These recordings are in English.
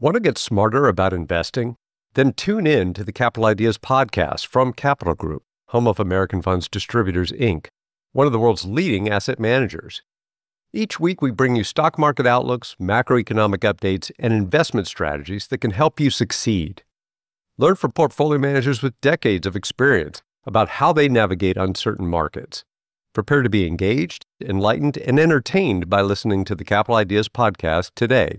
Want to get smarter about investing? Then tune in to the Capital Ideas podcast from Capital Group, home of American Funds Distributors, Inc., one of the world's leading asset managers. Each week, we bring you stock market outlooks, macroeconomic updates, and investment strategies that can help you succeed. Learn from portfolio managers with decades of experience about how they navigate uncertain markets. Prepare to be engaged, enlightened, and entertained by listening to the Capital Ideas podcast today.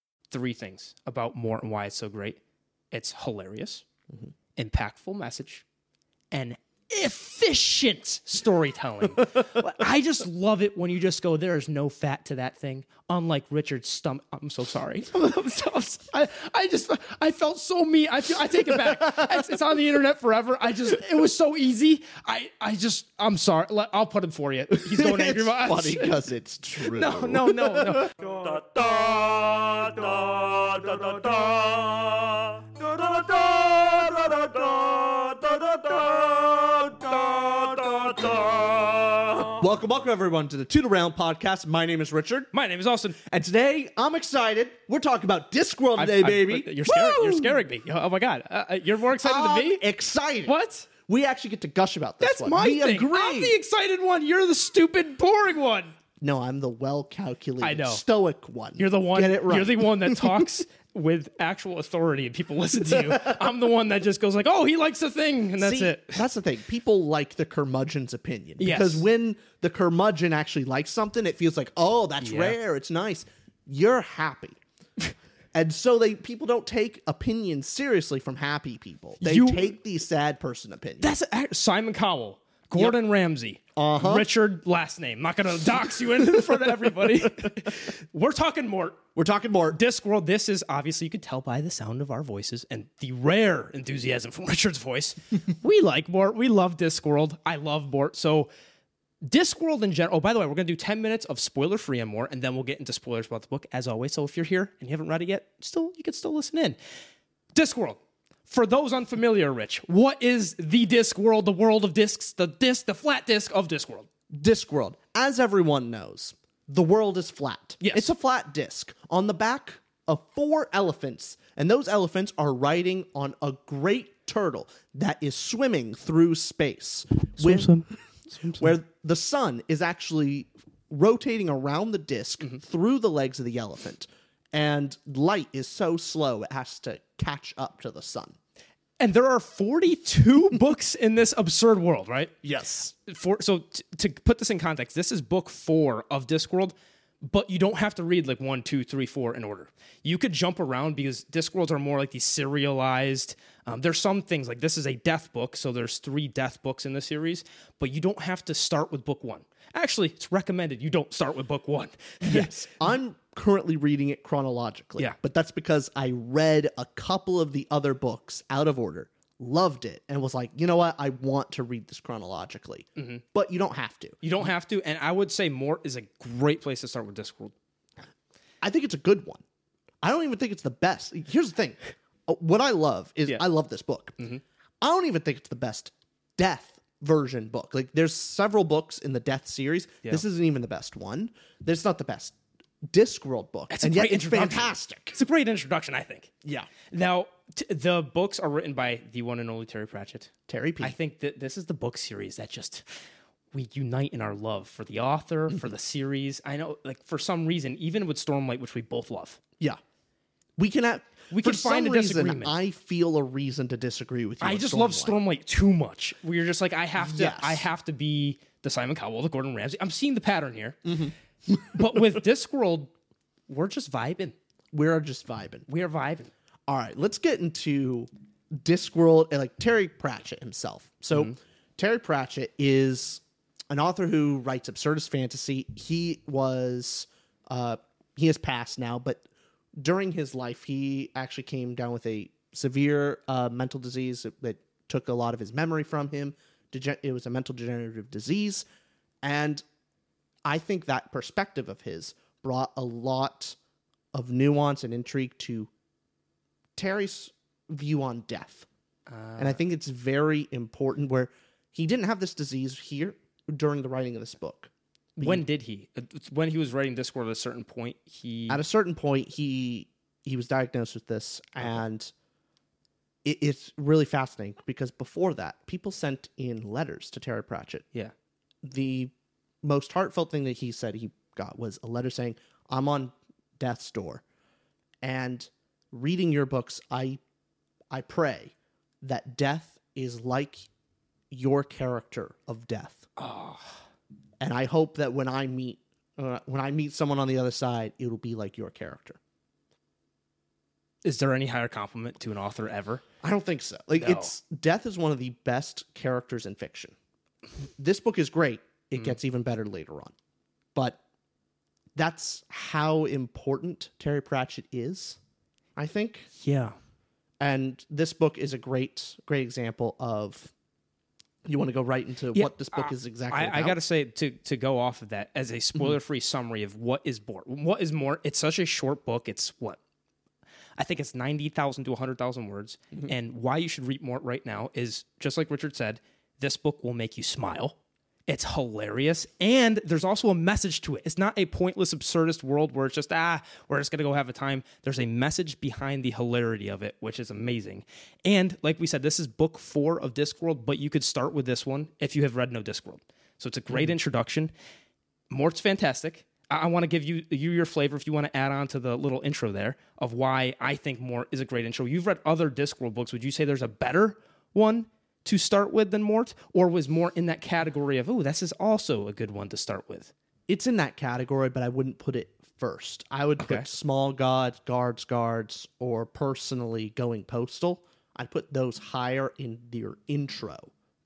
three things about Mort and why it's so great. It's hilarious, mm-hmm. impactful message, and efficient storytelling. I just love it when you just go, there is no fat to that thing. Unlike Richard's stomach. I'm so sorry. I'm so- I, I just, I felt so mean. I, feel, I take it back. It's, it's on the internet forever. I just, it was so easy. I, I just, I'm sorry. I'll put him for you. He's going angry it's funny because it's true. No, no, no, no. Welcome, welcome everyone to the Two to Ramble podcast. My name is Richard, My name is Austin. and today I'm excited. We're talking about Discworld today, I- I- baby. you're scaring, you're scaring me. Oh my god, uh, uh, you're more excited I'm than me. excited. What? We actually get to gush about this That's one. my we thing. agree. I'm the excited one. You're the stupid, boring one. no, I'm the well calculated, I know. stoic one. You're the one. Get it right. You're the one that talks with actual authority, and people listen to you. I'm the one that just goes like, "Oh, he likes the thing," and that's See, it. That's the thing. People like the curmudgeon's opinion Yes. because when the curmudgeon actually likes something, it feels like, oh, that's Yeah. rare. It's nice. You're happy. And so they people don't take opinions seriously from happy people. They You- take these sad person opinions. That's Simon Cowell, Gordon Ramsay, Uh-huh. Richard last name. I'm not gonna dox you in front of everybody. We're talking Mort. We're talking Mort. Discworld, this is obviously you could tell by the sound of our voices and the rare enthusiasm from Richard's voice. we like Mort. We love Discworld. I love Mort. So Discworld in general. Oh, by the way, we're gonna do 10 minutes of spoiler free and more, and then we'll get into spoilers about the book as always. So if you're here and you haven't read it yet, still you can still listen in. Discworld. For those unfamiliar, Rich, what is the disc world, the world of discs, the disc, the flat disc of disc world? Disc world. as everyone knows, the world is flat. Yes. It's a flat disc on the back of four elephants, and those elephants are riding on a great turtle that is swimming through space. When- Where the sun is actually rotating around the disk mm-hmm. through the legs of the elephant, and light is so slow it has to catch up to the sun. And there are 42 books in this absurd world, right? Yes. for so t- to put this in context, this is book four of Discworld, but you don't have to read like one, two, three, four in order. You could jump around because Discworlds are more like these serialized. Um, there's some things like this is a death book, so there's three death books in the series, but you don't have to start with book one. Actually, it's recommended you don't start with book one. Yes. I'm currently reading it chronologically. Yeah. But that's because I read a couple of the other books out of order, loved it, and was like, you know what? I want to read this chronologically. But you don't have to. you don't have to, and I would say Mort is a great place to start with Discworld. I think it's a good one. I don't even think it's the best. Here's the thing. Uh, What I love is Yeah. I love this book. I don't even think it's the best death version book. Like there's several books in the death series. This isn't even the best one. This not the best Discworld book. It's a and yet great it's fantastic. It's a great introduction, I think. Yeah. Now, t- the books are written by the one and only Terry Pratchett. Terry P. I think that this is the book series that just we unite in our love for the author, for mm-hmm. the series. I know, like for some reason, even with Stormlight, which we both love, Yeah. We can have, We can find a reason, disagreement. I feel a reason to disagree with you. I just love Stormlight. Stormlight too much. You're just like, I have to, Yes. I have to be the Simon Cowell, the Gordon Ramsay. I'm seeing the pattern here. Mm-hmm. but with Discworld, we're just vibing. We're just vibing. We are vibing. All right, let's get into Discworld and like Terry Pratchett himself. So Mm-hmm. Terry Pratchett is an author who writes absurdist fantasy. He was uh he has passed now, but during his life, he actually came down with a severe uh, mental disease that, that took a lot of his memory from him. Dege- it was a mental degenerative disease. And I think that perspective of his brought a lot of nuance and intrigue to Terry's view on death. and I think it's very important where he didn't have this disease here during the writing of this book. When did he? Uh, When he was writing Discworld at a certain point, he At a certain point, he he was diagnosed with this, and it, it's really fascinating because before that, people sent in letters to Terry Pratchett. yeah. The most heartfelt thing that he said he got was a letter saying, "I'm on death's door," and reading your books, I I pray that death is like your character of death. And I hope that when I meet uh, when I meet someone on the other side, it'll be like your character. Is there any higher compliment to an author ever? I don't think so. Like No. it's death is one of the best characters in fiction. This book is great. It gets even better later on. But that's how important Terry Pratchett is, I think. Yeah. And this book is a great great example of you want to go right into Yeah, what this book uh, is exactly I, about. I got to say to to go off of that as a spoiler free Mm-hmm. summary of what is Mort. What is Mort? It's such a short book. It's what I think it's ninety thousand to hundred thousand words. Mm-hmm. And why you should read Mort right now is just like Richard said. This book will make you smile. It's hilarious, and there's also a message to it. It's not a pointless, absurdist world where it's just ah, we're just gonna go have a time. There's a message behind the hilarity of it, which is amazing. And like we said, this is book four of Discworld, but you could start with this one if you have read no Discworld. So it's a great introduction. Mort's fantastic. I, I want to give you you your flavor if you want to add on to the little intro there of why I think Mort is a great intro. You've read other Discworld books. Would you say there's a better one to start with than Mort, or was Mort in that category of oh, this is also a good one to start with? it's in that category, but I wouldn't put it first. I would Okay. put small gods, guards, guards, or personally going postal. I'd put those higher in their intro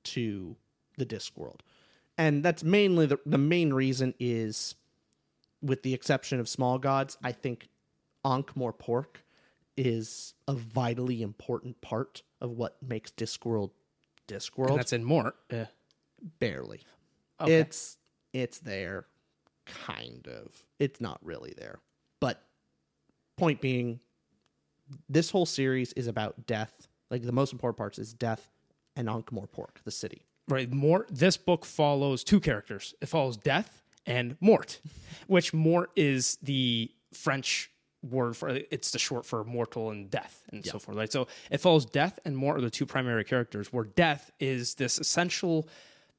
to the Discworld. And that's mainly the, the main reason is with the exception of small gods, I think Ankh-Morpork is a vitally important part of what makes Discworld Discworld And that's in Mort. Yeah. barely. Okay. It's it's there, kind of. It's not really there. But point being, this whole series is about death. Like the most important parts is death and Ankh-Morpork, the city. Right. Mort. This book follows two characters. It follows Death and Mort, which Mort is the French word for. It's the short for mortal and death and so forth. Right. So it follows Death and Mort are the two primary characters. Where Death is this essential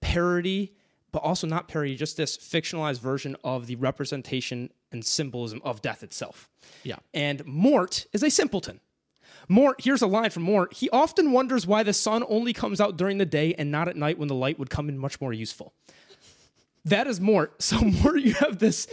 parody, but also not parody, just this fictionalized version of the representation and symbolism of death itself. Yeah. And Mort is a simpleton. Mort, here's a line from Mort. He often wonders why the sun only comes out during the day and not at night when the light would come in much more useful. That is Mort. So Mort, you have this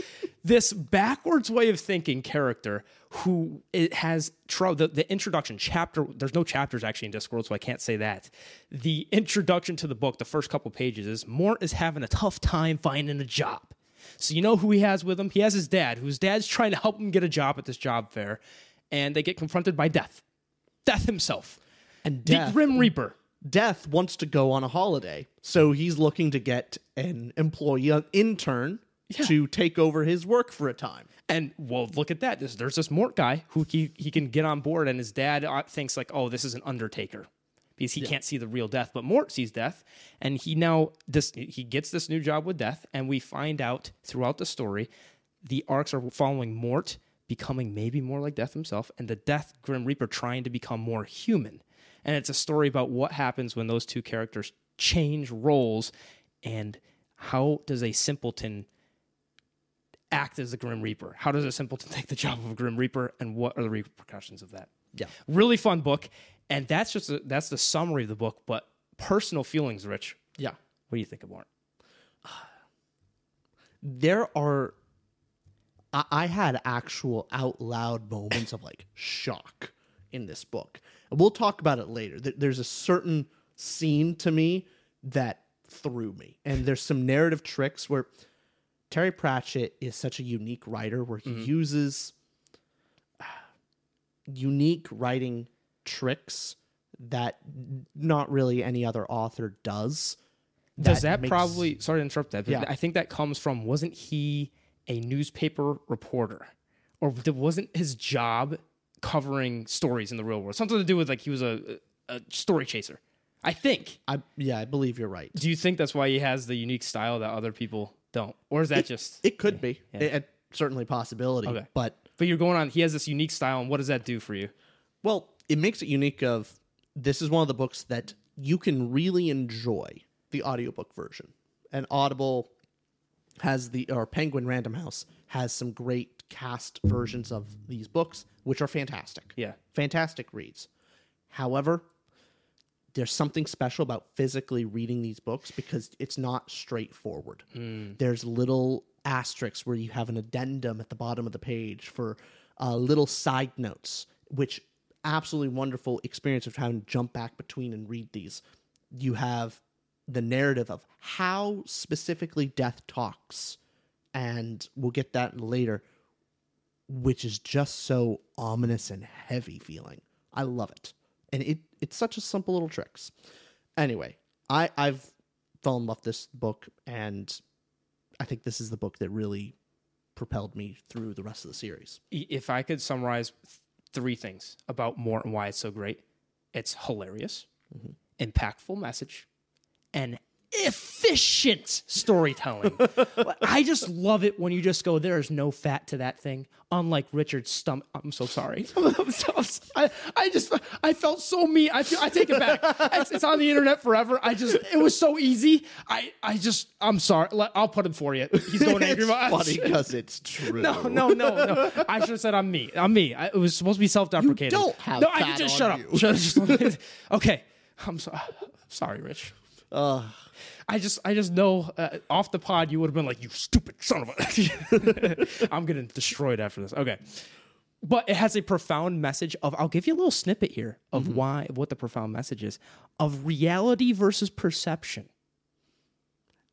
this backwards way of thinking character who it has trouble. The, the introduction chapter. There's no chapters actually in Discworld, so I can't say that. The introduction to the book, the first couple pages, is Mort is having a tough time finding a job. So you know who he has with him? He has his dad, whose dad's trying to help him get a job at this job fair, and they get confronted by Death. Death himself, And the Grim Reaper. Death wants to go on a holiday, so he's looking to get an employee, an intern, to take over his work for a time. And well, look at that. There's, there's this Mort guy who he, he can get on board, and his dad uh, thinks like, oh, this is an Undertaker because he can't see the real death, but Mort sees death, and he now this he gets this new job with death, and we find out throughout the story, the arcs are following Mort becoming maybe more like death himself, and the Death Grim Reaper trying to become more human, and it's a story about what happens when those two characters change roles, and how does a simpleton act as the Grim Reaper? How does a simpleton take the job of a Grim Reaper, and what are the repercussions of that? Yeah. really fun book, and that's just a, that's the summary of the book. But personal feelings, Rich. Yeah. What do you think of Mort? there are I, I had actual out loud moments of like shock in this book and we'll talk about it later there's a certain scene to me that threw me and there's some narrative tricks where terry pratchett is such a unique writer where he mm-hmm. uses uh, unique writing tricks that not really any other author does. Does that, makes- probably sorry to interrupt that, but Yeah. I think that comes from wasn't he a newspaper reporter? Or wasn't his job covering stories in the real world? Something to do with like he was a, a story chaser. I think. I yeah, I believe you're right. Do you think that's why he has the unique style that other people don't? Or is that just It could be. It, it- certainly possibility. Okay. But But you're going on he has this unique style and what does that do for you? well, it makes it unique of this is one of the books that you can really enjoy the audiobook version. And Audible has the or Penguin Random House has some great cast versions of these books which are fantastic. Yeah. Fantastic reads. However, there's something special about physically reading these books because it's not straightforward. There's little asterisks where you have an addendum at the bottom of the page for uh, little side notes, which absolutely wonderful experience of having to jump back between and read these. You have the narrative of how specifically death talks, and we'll get that later, which is just so ominous and heavy feeling. I love it. And it it's such a simple little tricks. Anyway, I I've fallen in love with this book and I think this is the book that really propelled me through the rest of the series. If I could summarize th- three things about Mort and why it's so great, it's hilarious, mm-hmm. impactful message, and efficient storytelling. I just love it when you just go, there is no fat to that thing. Unlike Richard's stomach. I'm so sorry. I'm so, I, I just, I felt so mean. I feel, I take it back. It's, it's on the internet forever. I just, it was so easy. I, I just, I'm sorry. I'll put him for you. He's going angry it's funny because it's true. no, no, no, no. I should have said I'm me. I'm me. I, it was supposed to be self-deprecating. You don't have no. I just shut up. Shut. Just, okay. I'm so, sorry, Rich. I just, I just know uh, off the pod you would have been like, "You stupid son of a." I'm getting destroyed after this. Okay, but it has a profound message of. I'll give you a little snippet here of Mm-hmm. why, what the profound message is of reality versus perception.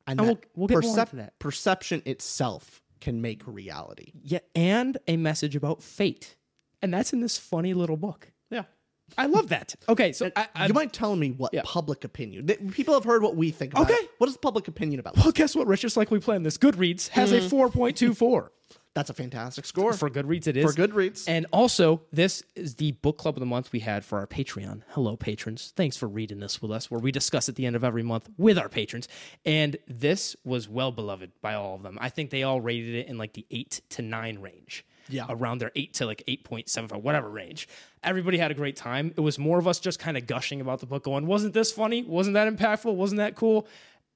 And, And we'll- we'll get more into that. perception itself can make reality. Yeah, and a message about fate, and that's in this funny little book. I love that. Okay, so I, I, you mind telling me what Yeah. public opinion? th- People have heard what we think about. Okay. it. What is public opinion about? well, guess what, Rich? Just like we planned this, Goodreads has a hmm. 4.24. That's a fantastic score. For Goodreads, it is. For Goodreads. And also, this is the book club of the month we had for our Patreon. Hello, patrons. Thanks for reading this with us, where we discuss at the end of every month with our patrons. And this was well beloved by all of them. I think they all rated it in like the eight to nine range. Yeah. Around their eight to like 8.75, whatever range. Everybody had a great time. It was more of us just kind of gushing about the book, going, wasn't this funny? Wasn't that impactful? Wasn't that cool?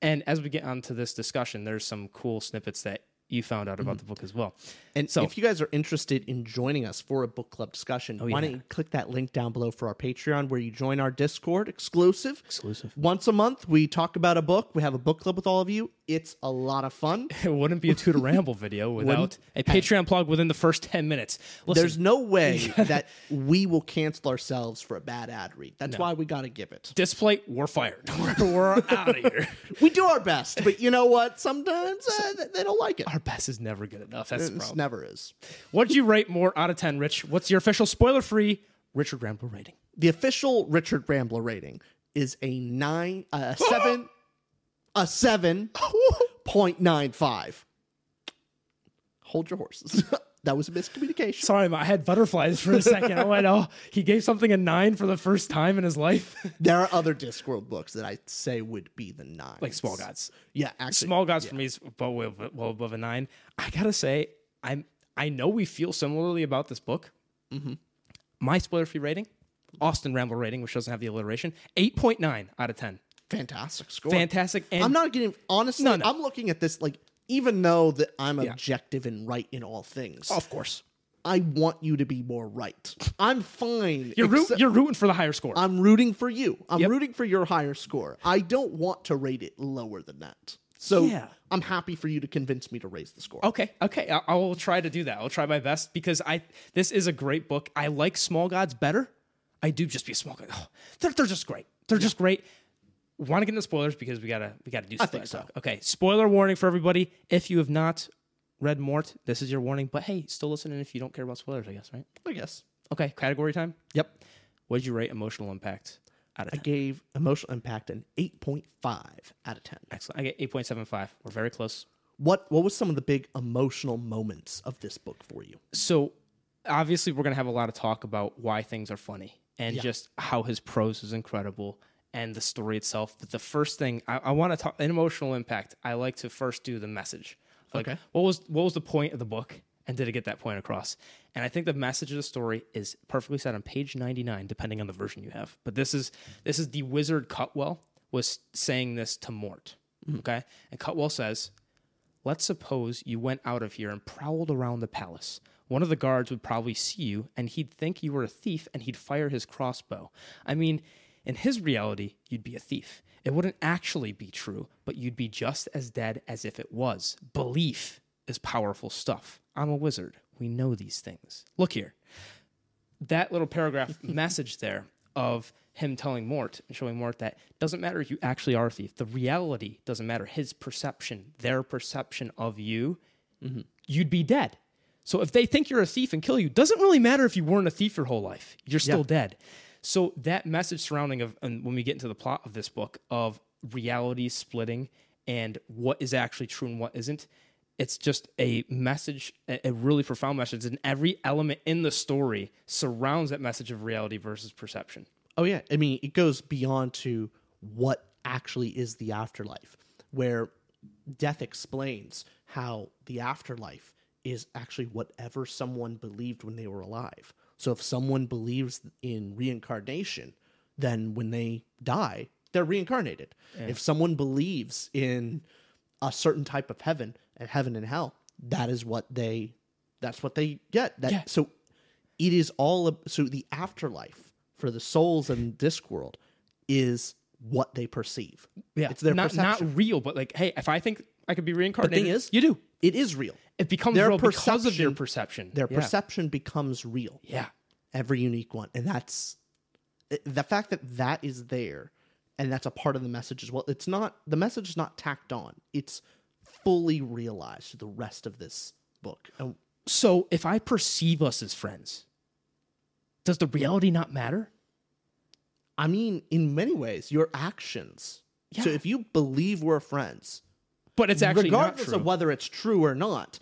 And as we get onto this discussion, there's some cool snippets that you found out about the book as well. And So- if you guys are interested in joining us for a book club discussion, why yeah. don't you click that link down below for our Patreon where you join our Discord exclusive. Exclusive. Once a month, we talk about a book. We have a book club with all of you. It's a lot of fun. it wouldn't be a Two to Ramble video without a Patreon plug within the first 10 minutes. Listen, There's no way that we will cancel ourselves for a bad ad read. That's why we got to give it. Displate, we're fired. We're, we're out of here. We do our best, but you know what? Sometimes uh, they don't like it. Our best is never good enough. That's the problem. never is. What did you rate Mort out of 10, Rich? What's your official spoiler free Richard Ramble rating? The official Richard Rambler rating is a nine, a seven, a seven point nine five. Hold your horses. that was a miscommunication. Sorry, I had butterflies for a second. I went, oh, he gave something a nine for the first time in his life. There are other Discworld books that I say would be the nine, like Small Gods. Yeah, actually, Small Gods for me is well, well, well above a nine. I gotta say, I'm I know we feel similarly about this book. Mm-hmm. My spoiler free rating, Austin Ramble rating, which doesn't have the alliteration, eight point nine out of ten. fantastic score. Fantastic. And I'm not getting honestly. No, no. I'm looking at this like even though that I'm objective and right in all things. of course I want you to be more right. I'm fine. you're root, you're rooting for the higher score. I'm rooting for you. I'm Yep. rooting for your higher score. I don't want to rate it lower than that. So Yeah. I'm happy for you to convince me to raise the score. Okay, okay, I, I will try to do that. I'll try my best because I this is a great book. I like Small Gods better. I do just be a small god. Oh, they're they're just great. They're just great. Want to get into spoilers because we gotta we gotta do. I think so. Okay, spoiler warning for everybody. If you have not read Mort, this is your warning. But hey, still listening if you don't care about spoilers. I guess right. I guess. Okay, category time. Yep. What did you rate emotional impact out of I gave emotional impact an 8.5 out of 10. Excellent. I get 8.75. We're very close. What what was some of the big emotional moments of this book for you? So, obviously, we're going to have a lot of talk about why things are funny and Yeah. just how his prose is incredible and the story itself. But the first thing I, I want to talk an emotional impact. I like to first do the message. Like, Okay. what was what was the point of the book, and did it get that point across? And I think the message of the story is perfectly set on page ninety nine, depending on the version you have. But this is this is the wizard Cutwell was saying this to Mort. Mm-hmm. Okay, and Cutwell says, Let's suppose you went out of here and prowled around the palace. One of the guards would probably see you and he'd think you were a thief and he'd fire his crossbow. I mean, in his reality, you'd be a thief. It wouldn't actually be true, but you'd be just as dead as if it was. Belief is powerful stuff. I'm a wizard. We know these things. Look here. That little paragraph message there of him telling Mort and showing Mort that doesn't matter if you actually are a thief. The reality doesn't matter. His perception, their perception of you, mm-hmm. you'd be dead. So if they think you're a thief and kill you, doesn't really matter if you weren't a thief your whole life. You're still Yeah. dead. So that message surrounding of and when we get into the plot of this book of reality splitting and what is actually true and what isn't, it's just a message, a a really profound message, and every element in the story surrounds that message of reality versus perception. Oh yeah, I mean it goes beyond to what actually is the afterlife, where death explains how the afterlife is actually whatever someone believed when they were alive. So if someone believes in reincarnation, then when they die, they're reincarnated. If someone believes in a certain type of heaven and heaven and hell, that is what they that's what they get. That Yeah. so it is all so the afterlife for the souls in this world is what they perceive. Yeah, it's their not perception. not real, but like, hey, if I think I could be reincarnated, thing is- you do. it is real. It becomes Their real because of your perception-. Their yeah. perception becomes real. Yeah. Every unique one, and that's eh, the fact that that is there, and that's a part of the message as well. It's not the message is not tacked on. It's fully realized through the rest of this book. And So if I perceive us as friends, does the reality not matter? I mean, in many ways, your actions. So if you believe we're friends, But it's actually regardless of whether it's true or not,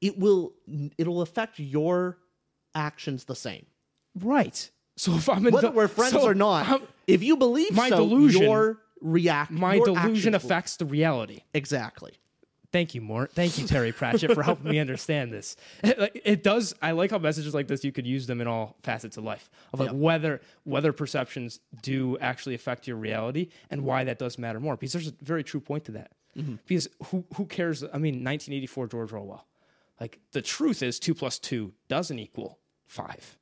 it will it'll affect your actions the same. right. So if I'm in Whether the- we're friends so or not, I'm- if you believe my so, delusion- your react my your delusion actions will- affects the reality. exactly. Thank you, Mort. Thank you, Terry Pratchett, for helping me understand this. It, it does. I like how messages like this you could use them in all facets of life. Of like Yep. whether whether perceptions do actually affect your reality and why that does matter more. Because there's a very true point to that. Mm-hmm. Because who who cares? I mean, 1984 George Orwell. Like the truth is two plus two doesn't equal five,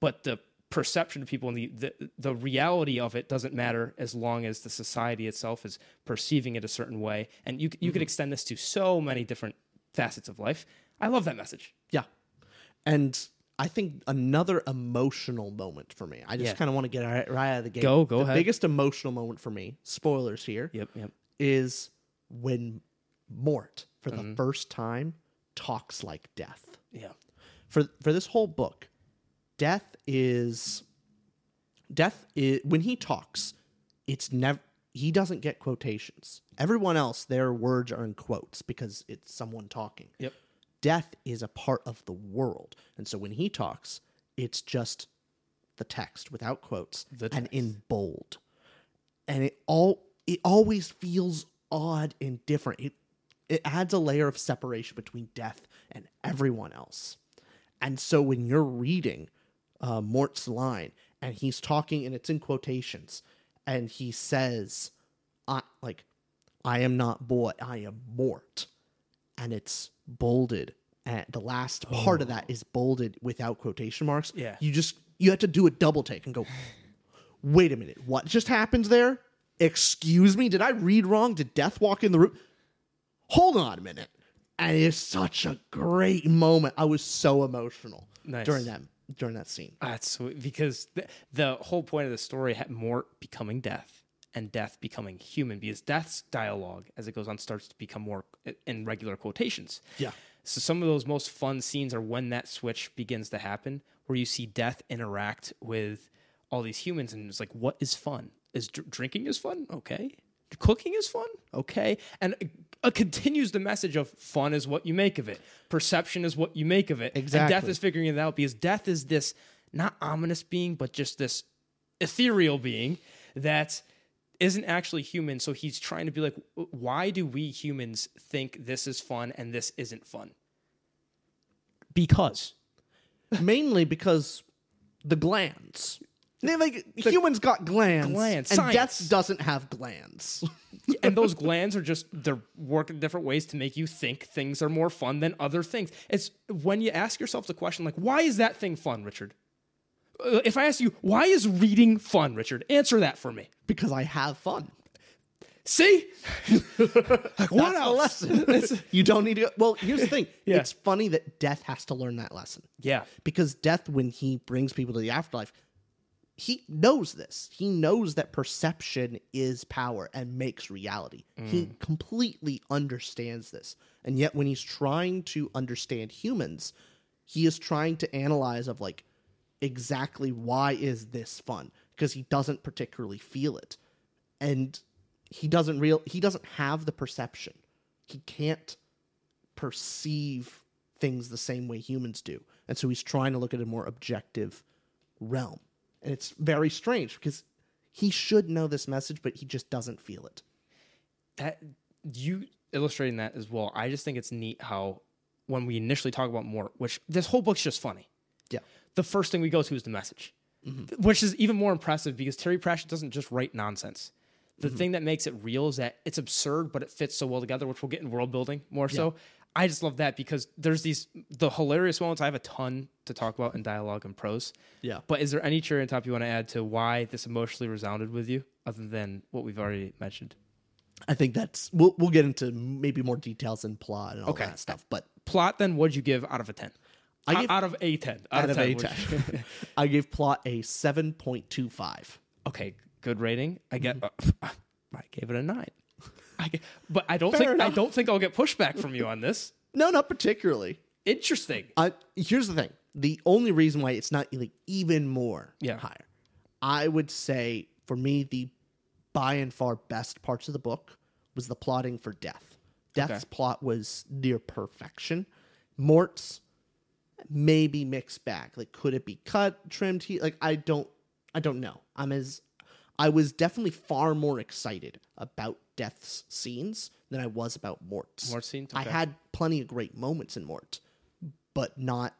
but the perception of people and the, the the reality of it doesn't matter as long as the society itself is perceiving it a certain way. And you you could extend this to so many different facets of life. I love that message. Yeah. And I think another emotional moment for me. I just Yeah. kind of want to get right, right out of the gate. Go, go the ahead. biggest emotional moment for me, spoilers here, Yep, yep. is when Mort, for Mm-hmm. the first time, talks like death. Yeah. For for this whole book, death is death is when he talks, it's never he doesn't get quotations. Everyone else, their words are in quotes because it's someone talking Yep. death is a part of the world. And so when he talks, it's just the text without quotes The and in bold. And it all it always feels odd and different. It it adds a layer of separation between death and everyone else. And so when you're reading uh, Mort's line and he's talking and it's in quotations and he says, I like, I am not boy, I am Mort. And it's bolded. And the last part of that is bolded without quotation marks. Yeah. You just you have to do a double take and go, wait a minute, what just happened there? Excuse me, did I read wrong? Did death walk in the room? Hold on a minute. And it's such a great moment. I was so emotional Nice. during that during that scene. Ah, That's sweet because the, the whole point of the story had Mort becoming death and death becoming human because death's dialogue as it goes on starts to become more in regular quotations. Yeah. So some of those most fun scenes are when that switch begins to happen, where you see death interact with all these humans, and it's like, what is fun? Is dr- drinking is fun? Okay. Cooking is fun? Okay. And it, it continues the message of fun is what you make of it. Perception is what you make of it. And death is figuring it out because death is this not ominous being, but just this ethereal being that isn't actually human. So he's trying to be like, why do we humans think this is fun and this isn't fun? Because. Mainly because the glands. They, like humans got glands, Glands, and science. death doesn't have glands. and those glands are just they're working different ways to make you think things are more fun than other things. It's when you ask yourself the question like, why is that thing fun, Richard? Uh, If I ask you, why is reading fun, Richard? Answer that for me. because I have fun. See? like, what the else? lesson. you don't need to. Well, here's the thing. Yeah. It's funny that death has to learn that lesson Yeah. because death, when he brings people to the afterlife, he knows this. He knows that perception is power and makes reality. He mm. completely understands this. And yet, when he's trying to understand humans, he is trying to analyze of like exactly why is this fun because he doesn't particularly feel it and he doesn't real he doesn't have the perception he can't perceive things the same way humans do and so he's trying to look at a more objective realm and it's very strange because he should know this message but he just doesn't feel it that you illustrating that as well. I just think it's neat how when we initially talk about Mort, which this whole book's just funny. yeah The first thing we go to is the message, mm-hmm. which is even more impressive because Terry Pratchett doesn't just write nonsense. The mm-hmm. thing that makes it real is that it's absurd, but it fits so well together, which we'll get in world building more so. I just love that because there's these the hilarious moments. I have a ton to talk about in dialogue and prose. Yeah. But is there any cherry on top you want to add to why this emotionally resounded with you, other than what we've already mentioned? i think that's we'll, we'll get into maybe more details and plot and all Okay. that stuff but plot then what'd you give out of a 10 I give- out of a 10 out, out of 10, a 10 i gave plot a 7.25 okay good rating i get Mm-hmm. uh, i gave it a 9 I but i don't Fair think i don't think i'll get pushback from you on this no not particularly interesting I here's the thing. The only reason why it's not like even more Yeah. higher, I would say for me the by and far best parts of the book was the plotting for Death. Death's plot was near perfection. Mort's maybe mixed back. Like could it be cut, trimmed? He like I don't I don't know. I'm as I was definitely far more excited about Death's scenes than I was about Mort's. Mort's scenes? I had plenty of great moments in Mort, but not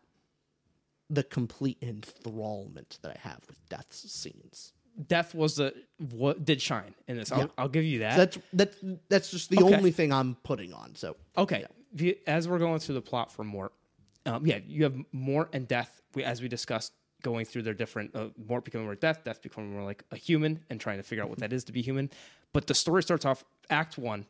the complete enthrallment that I have with Death's scenes. death was the what did shine in this I'll, Yeah. I'll give you that That's that's that's just the Okay. only thing I'm putting on. So Okay. The- As we're going through the plot for Mort, um, yeah, you have Mort and Death, we, as we discussed, going through their different, uh, Mort becoming more Death, Death becoming more like a human and trying to figure out what that is to be human. But the story starts off, Act One,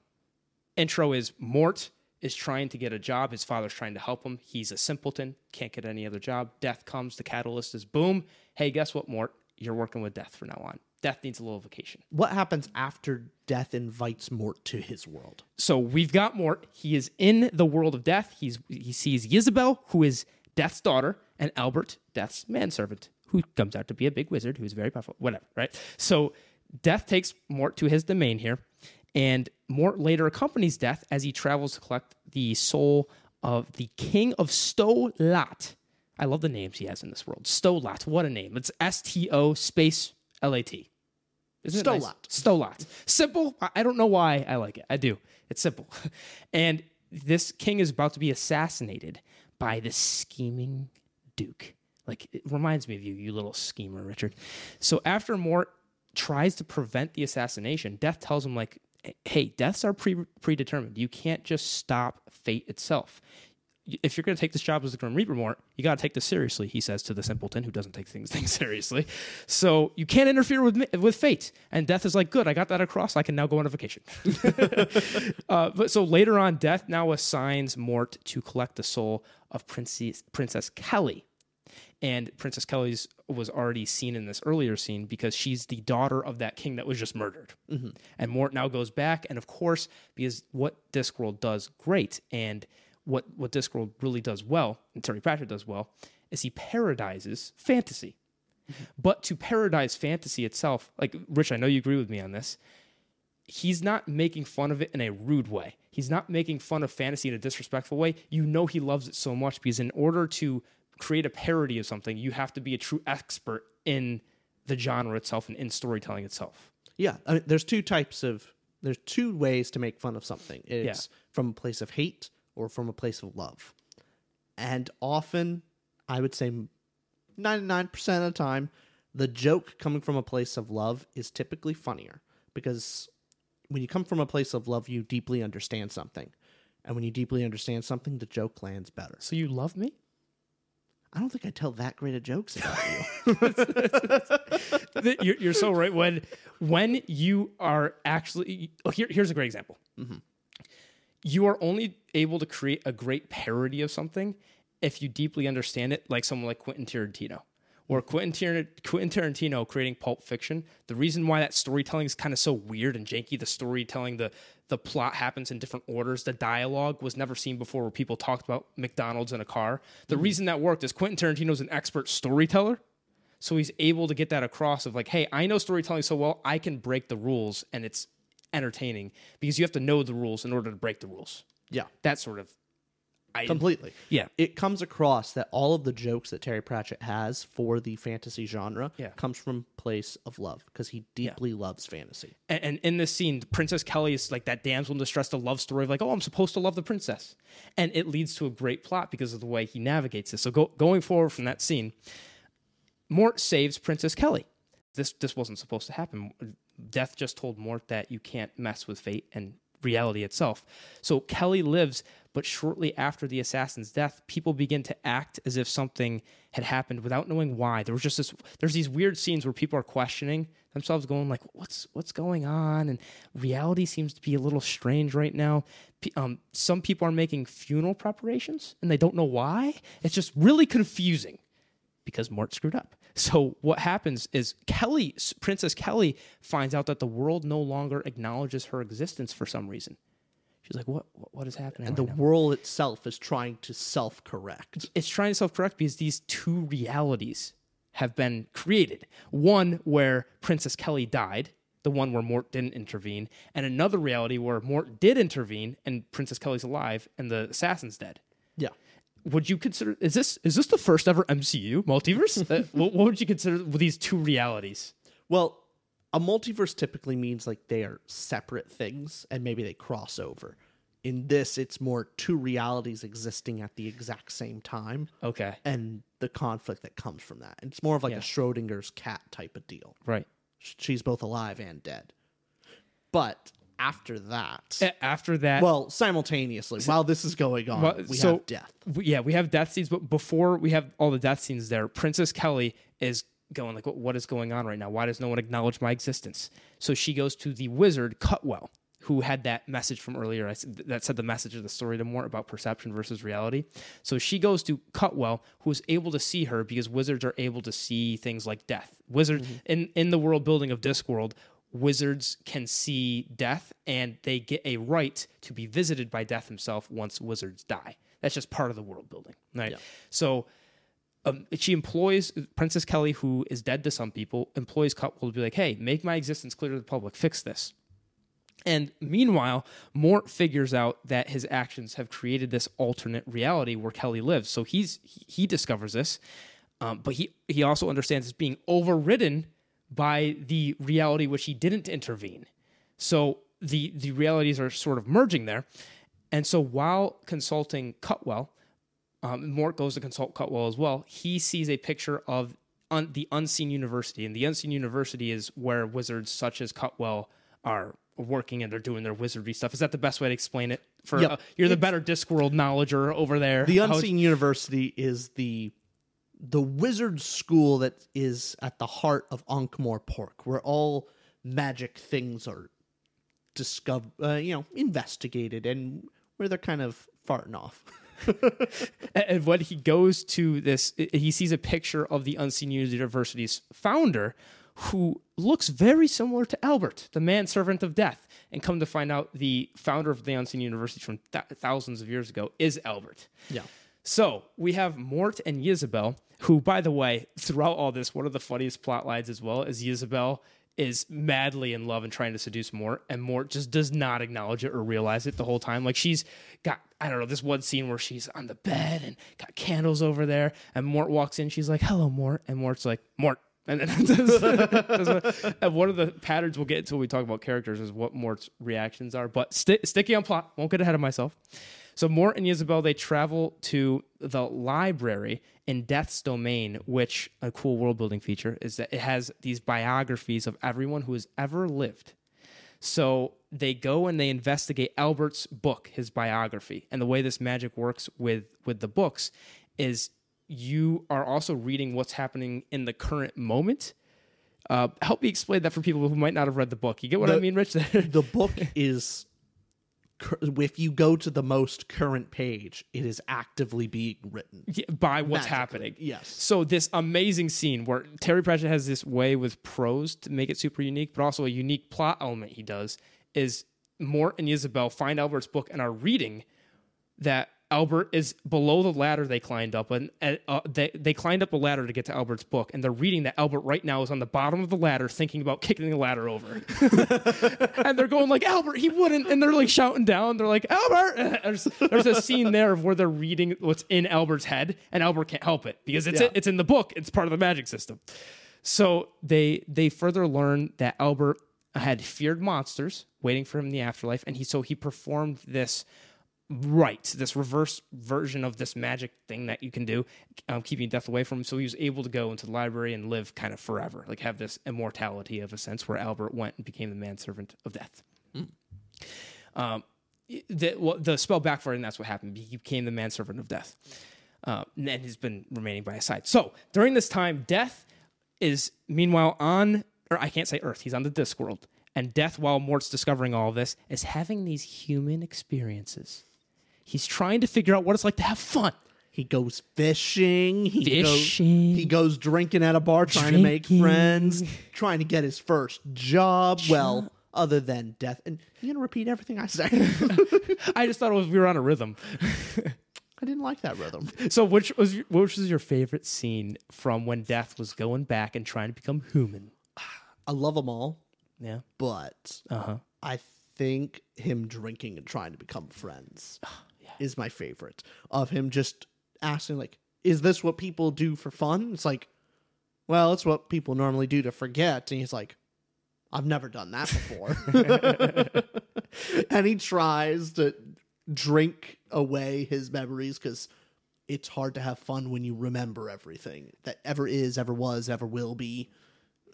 intro is Mort is trying to get a job. His father's trying to help him. He's a simpleton, can't get any other job. Death comes, the catalyst is boom. Hey, guess what, Mort? You're working with Death from now on. Death needs a little vacation. what happens after Death invites Mort to his world? So we've got Mort. He is in the world of death. He's he sees Ysabell, who is Death's daughter, and Albert, Death's manservant, who comes out to be a big wizard who's very powerful. Whatever, right? So Death takes Mort to his domain here, and Mort later accompanies Death as he travels to collect the soul of the king of Sto Lat. I love the names he has in this world. Sto Lat, what a name! It's S T O space L A T. Isn't it nice? Sto Lat. Stolat. Simple. I- I don't know why I like it. I do. It's simple. And this king is about to be assassinated by this scheming duke. Like it reminds me of you, you little schemer, Richard. So after Mort tries to prevent the assassination, Death tells him like, "Hey, deaths are pre- predetermined. You can't just stop fate itself." if you're going to take this job as a Grim Reaper Mort, you got to take this seriously, he says to the simpleton who doesn't take things, things seriously. So you can't interfere with with fate. And Death is like, good, I got that across. I can now go on a vacation. uh, but so later on, Death now assigns Mort to collect the soul of Princess, Princess Keli. And Princess Keli's was already seen in this earlier scene because she's the daughter of that king that was just murdered. Mm-hmm. And Mort now goes back, and of course, because what Discworld does great, and what what Discworld really does well, and Terry Pratchett does well, is he paradizes fantasy. Mm-hmm. But to paradize fantasy itself, like Rich, I know you agree with me on this. He's not making fun of it in a rude way. He's not making fun of fantasy in a disrespectful way. You know he loves it so much because in order to create a parody of something, you have to be a true expert in the genre itself and in storytelling itself. Yeah, I mean, there's two types of there's two ways to make fun of something. It's from a place of hate or from a place of love. And often, I would say 99% of the time, the joke coming from a place of love is typically funnier because when you come from a place of love, you deeply understand something. And when you deeply understand something, the joke lands better. So you love me? I don't think I tell that great of jokes about you. you're, you're so right. When when you are actually oh, here, here's a great example. Mm-hmm. You are only able to create a great parody of something if you deeply understand it, like someone like Quentin Tarantino. Or Quentin, Tar- Quentin Tarantino creating Pulp Fiction. The reason why that storytelling is kind of so weird and janky, the storytelling, the the plot happens in different orders. The dialogue was never seen before, where people talked about McDonald's in a car. The mm-hmm. reason that worked is Quentin Tarantino's an expert storyteller. So he's able to get that across of like, hey, I know storytelling so well, I can break the rules and it's entertaining because you have to know the rules in order to break the rules. yeah, That sort of I completely. Yeah. It comes across that all of the jokes that Terry Pratchett has for the fantasy genre Yeah. comes from place of love because he deeply loves fantasy. and, and in this scene, Princess Keli is like that damsel in distress, a love story of like, oh, I'm supposed to love the princess, and it leads to a great plot because of the way he navigates this. So go, going forward from that scene, Mort saves Princess Keli. This this wasn't supposed to happen. Death just told Mort that you can't mess with fate and reality itself. So Keli lives, but shortly after the assassin's death, people begin to act as if something had happened without knowing why. There was just this there's these weird scenes where people are questioning themselves going like what's what's going on and reality seems to be a little strange right now. Um, some people are making funeral preparations and they don't know why. It's just really confusing because Mort screwed up. So what happens is Keli, Princess Keli, finds out that the world no longer acknowledges her existence for some reason. She's like, "What? What, is happening?" And right the now?" world itself is trying to self correct. it's trying to self-correct because these two realities have been created. One where Princess Keli died, the one where Mort didn't intervene, and another reality where Mort did intervene and Princess Keli's alive and the assassin's dead. Yeah. Would you consider is this is this the first ever MCU multiverse? Uh, what, what would you consider these two realities? Well, a multiverse typically means like they are separate things and maybe they cross over. In this, it's more two realities existing at the exact same time Okay, and the conflict that comes from that. It's more of like Yeah. a Schrodinger's cat type of deal. right. She's both alive and dead. But after that, After that, well, simultaneously, while this is going on, Well, we so- have death. yeah, we have death scenes, but before we have all the death scenes there, Princess Keli is going like, "What- "What is going on right now? Why does no one acknowledge my existence?" So she goes to the wizard Cutwell, who had that message from earlier I said, that said the message of the story to Mort about perception versus reality. So she goes to Cutwell, who is able to see her because wizards are able to see things like death. Wizard mm-hmm. in in the world building of Discworld. Wizards can see death and they get a right to be visited by death himself once wizards die. That's just part of the world building, right? So um, she employs Princess Keli, who is dead to some people, employs Cutwell to be like, hey, make my existence clear to the public, fix this. And meanwhile, Mort figures out that his actions have created this alternate reality where Keli lives. So he's he discovers this, um, but he he also understands it's being overridden by the reality which he didn't intervene. So the the realities are sort of merging there. And so while consulting Cutwell, um, Mort goes to consult Cutwell as well. He sees a picture of un- the Unseen University, and the Unseen University is where wizards such as Cutwell are working and they're doing their wizardry stuff. Is that the best way to explain it? For Yep. uh, you're the better Discworld knowledger over there. The How- Unseen University is the the wizard school that is at the heart of Ankh-Morpork, Pork, where all magic things are discovered, uh, you know, investigated, and where they're kind of farting off. and when he goes to this, he sees a picture of the Unseen University's founder, who looks very similar to Albert, the manservant of death. And come to find out, the founder of the Unseen University from th- thousands of years ago is Albert. Yeah. So we have Mort and Ysabell, who, by the way, throughout all this, one of the funniest plot lines as well is Ysabell is madly in love and trying to seduce Mort, and Mort just does not acknowledge it or realize it the whole time. Like she's got, I don't know, this one scene where she's on the bed and got candles over there, and Mort walks in. She's like, "Hello, Mort," and Mort's like, "Mort." And, and one of the patterns we'll get into when we talk about characters is what Mort's reactions are. But sti- sticky on plot, won't get ahead of myself. So Mort and Ysabell they travel to the library in Death's Domain, which a cool world building feature is that it has these biographies of everyone who has ever lived. So they go and they investigate Albert's book, his biography. And the way this magic works with with the books is you are also reading what's happening in the current moment. Uh, help me explain that for people who might not have read the book. You get what I mean, Rich? The book is, if you go to the most current page, it is actively being written. Yeah, by what's Magically, happening. yes. So this amazing scene where Terry Pratchett has this way with prose to make it super unique, but also a unique plot element he does is Mort and Ysabell find Albert's book and are reading that Albert is below the ladder they climbed up and uh, they they climbed up a ladder to get to Albert's book and they're reading that Albert right now is on the bottom of the ladder thinking about kicking the ladder over. And they're going like Albert he wouldn't and they're like shouting down. They're like Albert! There's, there's a scene there of where they're reading what's in Albert's head and Albert can't help it because it's Yeah. it's in the book. It's part of the magic system. So they they further learn that Albert had feared monsters waiting for him in the afterlife, and he so he performed this right, this reverse version of this magic thing that you can do, um, keeping death away from him. So he was able to go into the library and live kind of forever, like have this immortality of a sense, where Albert went and became the manservant of death. Um, the, well, the spell backfired, and that's what happened. He became the manservant of death, uh, and he's been remaining by his side. So during this time, death is meanwhile on, or I can't say Earth. He's on the Discworld and death, while Mort's discovering all of this, is having these human experiences. He's trying to figure out what it's like to have fun. He goes fishing. He Fishing. Goes, he goes drinking at a bar, trying to make friends, trying to get his first job. Well, other than death. And you're gonna repeat everything I say. I just thought it was we were on a rhythm. I didn't like that rhythm. So, which was your- which was your favorite scene from when Death was going back and trying to become human? I love them all, Yeah. but Uh huh. I think him drinking and trying to become friends is my favorite. Of him just asking, like, "Is this what people do for fun?" It's like, well, it's what people normally do to forget. And he's like, "I've never done that before." and he tries to drink away his memories because it's hard to have fun when you remember everything that ever is, ever was, ever will be.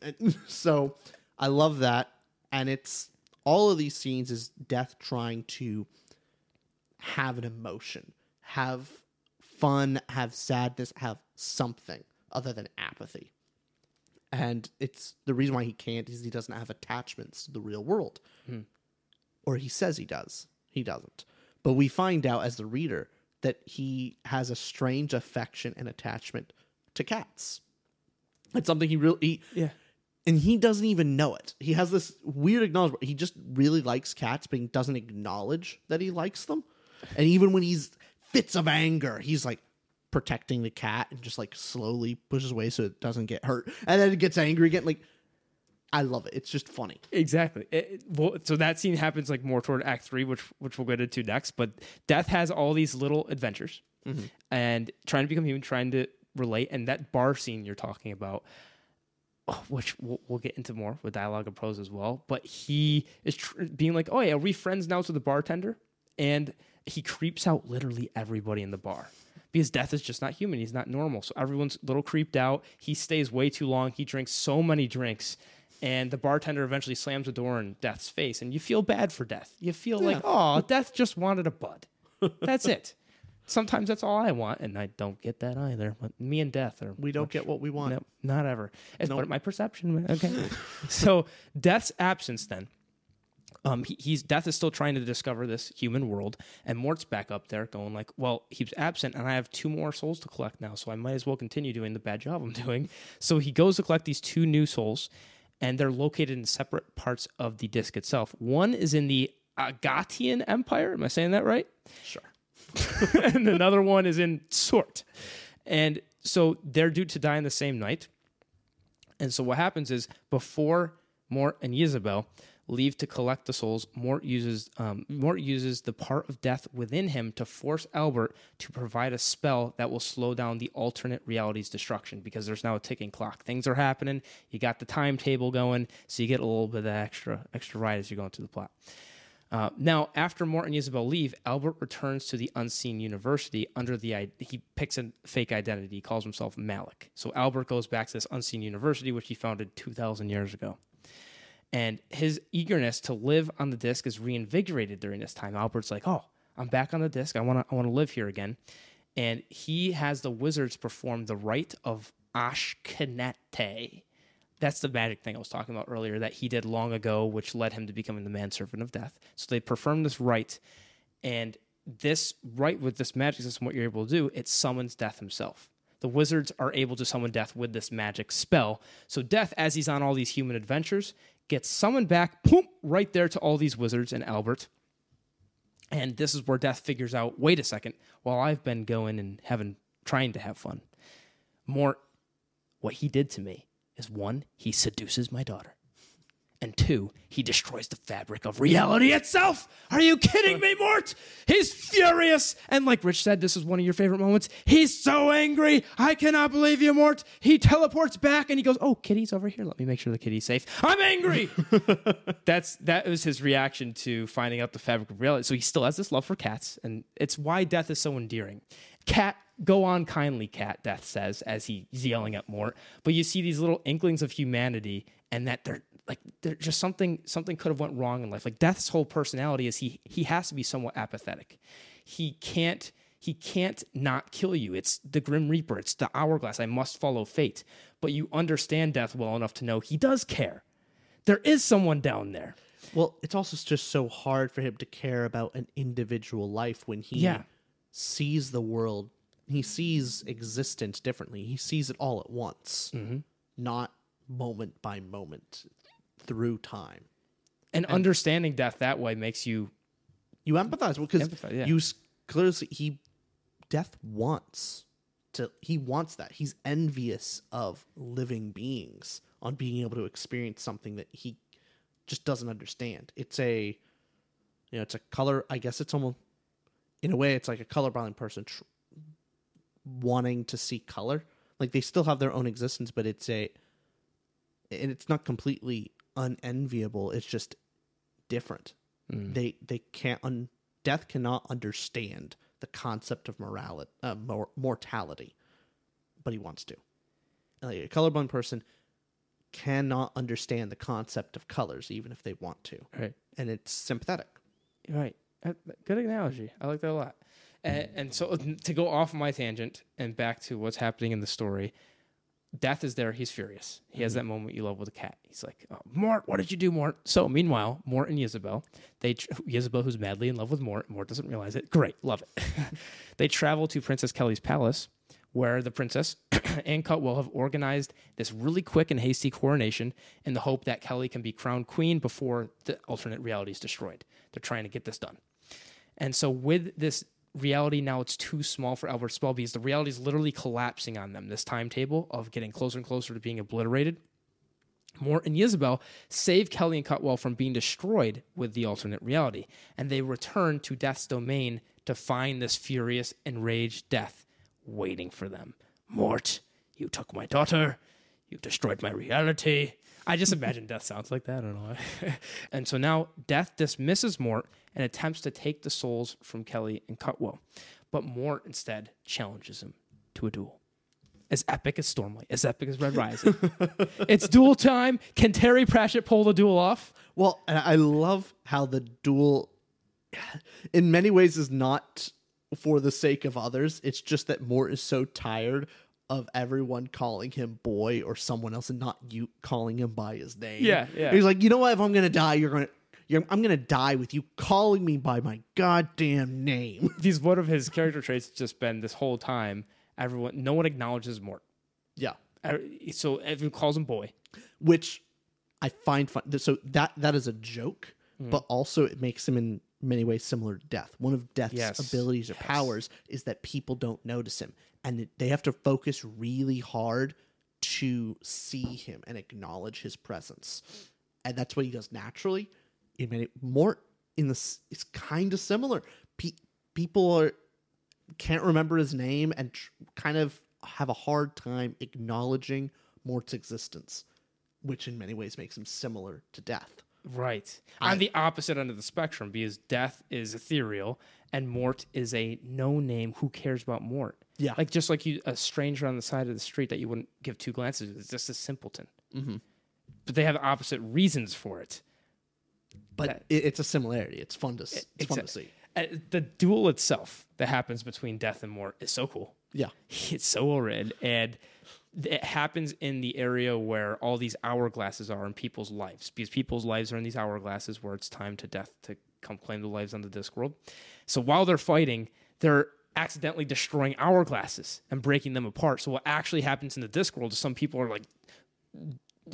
And so I love that. And it's all of these scenes is death trying to have an emotion, have fun, have sadness, have something other than apathy. And it's the reason why he can't is he doesn't have attachments to the real world. Hmm. Or he says he does. He doesn't. But we find out as the reader that he has a strange affection and attachment to cats. It's something he really he, Yeah. and he doesn't even know it. He has this weird acknowledgement. He just really likes cats, but he doesn't acknowledge that he likes them. And even when he's fits of anger, he's like protecting the cat and just like slowly pushes away so it doesn't get hurt. And then it gets angry again. Like, I love it. It's just funny. Exactly. It- well, so that scene happens like more toward Act Three, which which we'll get into next. But Death has all these little adventures, mm-hmm. and trying to become human, trying to relate, and that bar scene you're talking about, oh, which we'll, we'll get into more with dialogue and prose as well. But he is tr- being like, "Oh yeah, are we friends now?" To the bartender, and he creeps out literally everybody in the bar. Because death is just not human. He's not normal. So everyone's a little creeped out. He stays way too long. He drinks so many drinks and the bartender eventually slams the door in Death's face, and you feel bad for Death. You feel like, oh, Death just wanted a bud. That's it. Sometimes that's all I want, and I don't get that either. But me and Death are We don't get what we want. Nope, not ever. It's but my perception. Okay. so Death's absence then Um, he, he's Death is still trying to discover this human world, and Mort's back up there going like, "Well, he's absent, and I have two more souls to collect now, so I might as well continue doing the bad job I'm doing." So he goes to collect these two new souls, and they're located in separate parts of the disc itself. One is in the Agatean Empire. Am I saying that right? Sure. and another one is in Sort. And so they're due to die in the same night. And so what happens is before Mort and Ysabell leave to collect the souls, Mort uses um, Mort uses the part of death within him to force Albert to provide a spell that will slow down the alternate reality's destruction because there's now a ticking clock. Things are happening. You got the timetable going, so you get a little bit of extra extra ride as you're going through the plot. Uh, now, after Mort and Ysabell leave, Albert returns to the Unseen University under the he picks a fake identity. He calls himself Malich. So Albert goes back to this Unseen University, which he founded two thousand years ago. And his eagerness to live on the disc is reinvigorated during this time. Albert's like, "Oh, I'm back on the disc. I want to I want to live here again." And he has the wizards perform the rite of AshkEnte. That's the magic thing I was talking about earlier that he did long ago, which led him to becoming the manservant of death. So they perform this rite, and this rite with this magic system, what you're able to do, it summons death himself. The wizards are able to summon death with this magic spell. So death, as he's on all these human adventures, gets summoned back, boom, right there to all these wizards and Albert. And this is where death figures out, wait a second, while I've been going and having trying to have fun. Mort, what he did to me is one, he seduces my daughter. And two, he destroys the fabric of reality itself. Are you kidding me, Mort? He's furious. And like Rich said, this is one of your favorite moments. He's so angry. I cannot believe you, Mort. He teleports back and he goes, Oh, kitty's over here. Let me make sure the kitty's safe. I'm angry. That's that was his reaction to finding out the fabric of reality. So he still has this love for cats, and it's why death is so endearing. Cat, go on kindly, cat. Death says as he's yelling at Mort. But you see these little inklings of humanity, and that they're like they're just something something could have went wrong in life. Like Death's whole personality is he he has to be somewhat apathetic. He can't he can't not kill you. It's the Grim Reaper. It's the hourglass. I must follow fate. But you understand Death well enough to know he does care. There is someone down there. Well, it's also just so hard for him to care about an individual life when he Yeah. sees the world. He sees existence differently. He sees it all at once, Mm-hmm. not moment by moment through time. And, understanding death that way makes you You empathize because Empathize, yeah. you clearly he death wants to he wants that. He's envious of living beings on being able to experience something that he just doesn't understand. It's a you know, it's a color I guess it's almost in a way it's like a colorblind person tr- wanting to see color. Like they still have their own existence, but it's a and it's not completely unenviable. It's just different. They they can't un, death cannot understand the concept of morality, uh, mor- mortality, but he wants to. Like a colorblind person cannot understand the concept of colors, even if they want to, right. and it's sympathetic. Right. Uh, Good analogy. I like that a lot. And, and so to go off my tangent and back to what's happening in the story, Death is there. He's furious. He has mm-hmm. that moment you love with a cat. He's like, oh, Mort, what did you do, Mort? So meanwhile, Mort and Ysabell, they tr- Ysabell, who's madly in love with Mort, Mort doesn't realize it. Great, love it. they travel to Princess Keli's palace, where the princess and Cutwell have organized this really quick and hasty coronation in the hope that Keli can be crowned queen before the alternate reality is destroyed. They're trying to get this done. And so with this reality now it's too small for Albert Spell because the reality is literally collapsing on them. This timetable of getting closer and closer to being obliterated. Mort and Ysabell save Keli and Cutwell from being destroyed with the alternate reality, and they return to Death's domain to find this furious, enraged Death waiting for them. Mort, you took my daughter. You destroyed my reality. I just imagine Death sounds like that. I don't know and so now Death dismisses Mort and attempts to take the souls from Keli and Cutwell. But Mort instead challenges him to a duel. As epic as Stormlight, as epic as Red Rising. it's duel time. Can Terry Pratchett pull the duel off? Well, and I love how the duel, in many ways, is not for the sake of others. It's just that Mort is so tired of everyone calling him boy or someone else and not you calling him by his name. Yeah, yeah. He's like, you know what? If I'm gonna die, you're gonna You're, I'm gonna die with you calling me by my goddamn name. These one of his character traits just been this whole time. Everyone, no one acknowledges Mort. yeah, So everyone calls him boy. which I find fun. So that that is a joke, Hmm. but also it makes him in many ways similar to Death. One of Death's Yes. abilities or powers is that people don't notice him, and they have to focus really hard to see him and acknowledge his presence, and that's what he does naturally. In many more in this, it's kind of similar. Pe- people are can't remember his name and tr- kind of have a hard time acknowledging Mort's existence, which in many ways makes him similar to Death. Right. I, On the opposite end of the spectrum, because death is ethereal and Mort is a no name. Who cares about Mort? Yeah. Like just like you, a stranger on the side of the street that you wouldn't give two glances. It's just a simpleton. Mm-hmm. But they have opposite reasons for it. But it, it's a similarity. It's fun to s- it's fun to see. Uh, the duel itself that happens between Death and Mort is so cool. Yeah, It's so well written, and it happens in the area where all these hourglasses are in people's lives, because people's lives are in these hourglasses where it's time to death to come claim the lives on the Discworld. So while they're fighting, they're accidentally destroying hourglasses and breaking them apart. So what actually happens in the Discworld is some people are like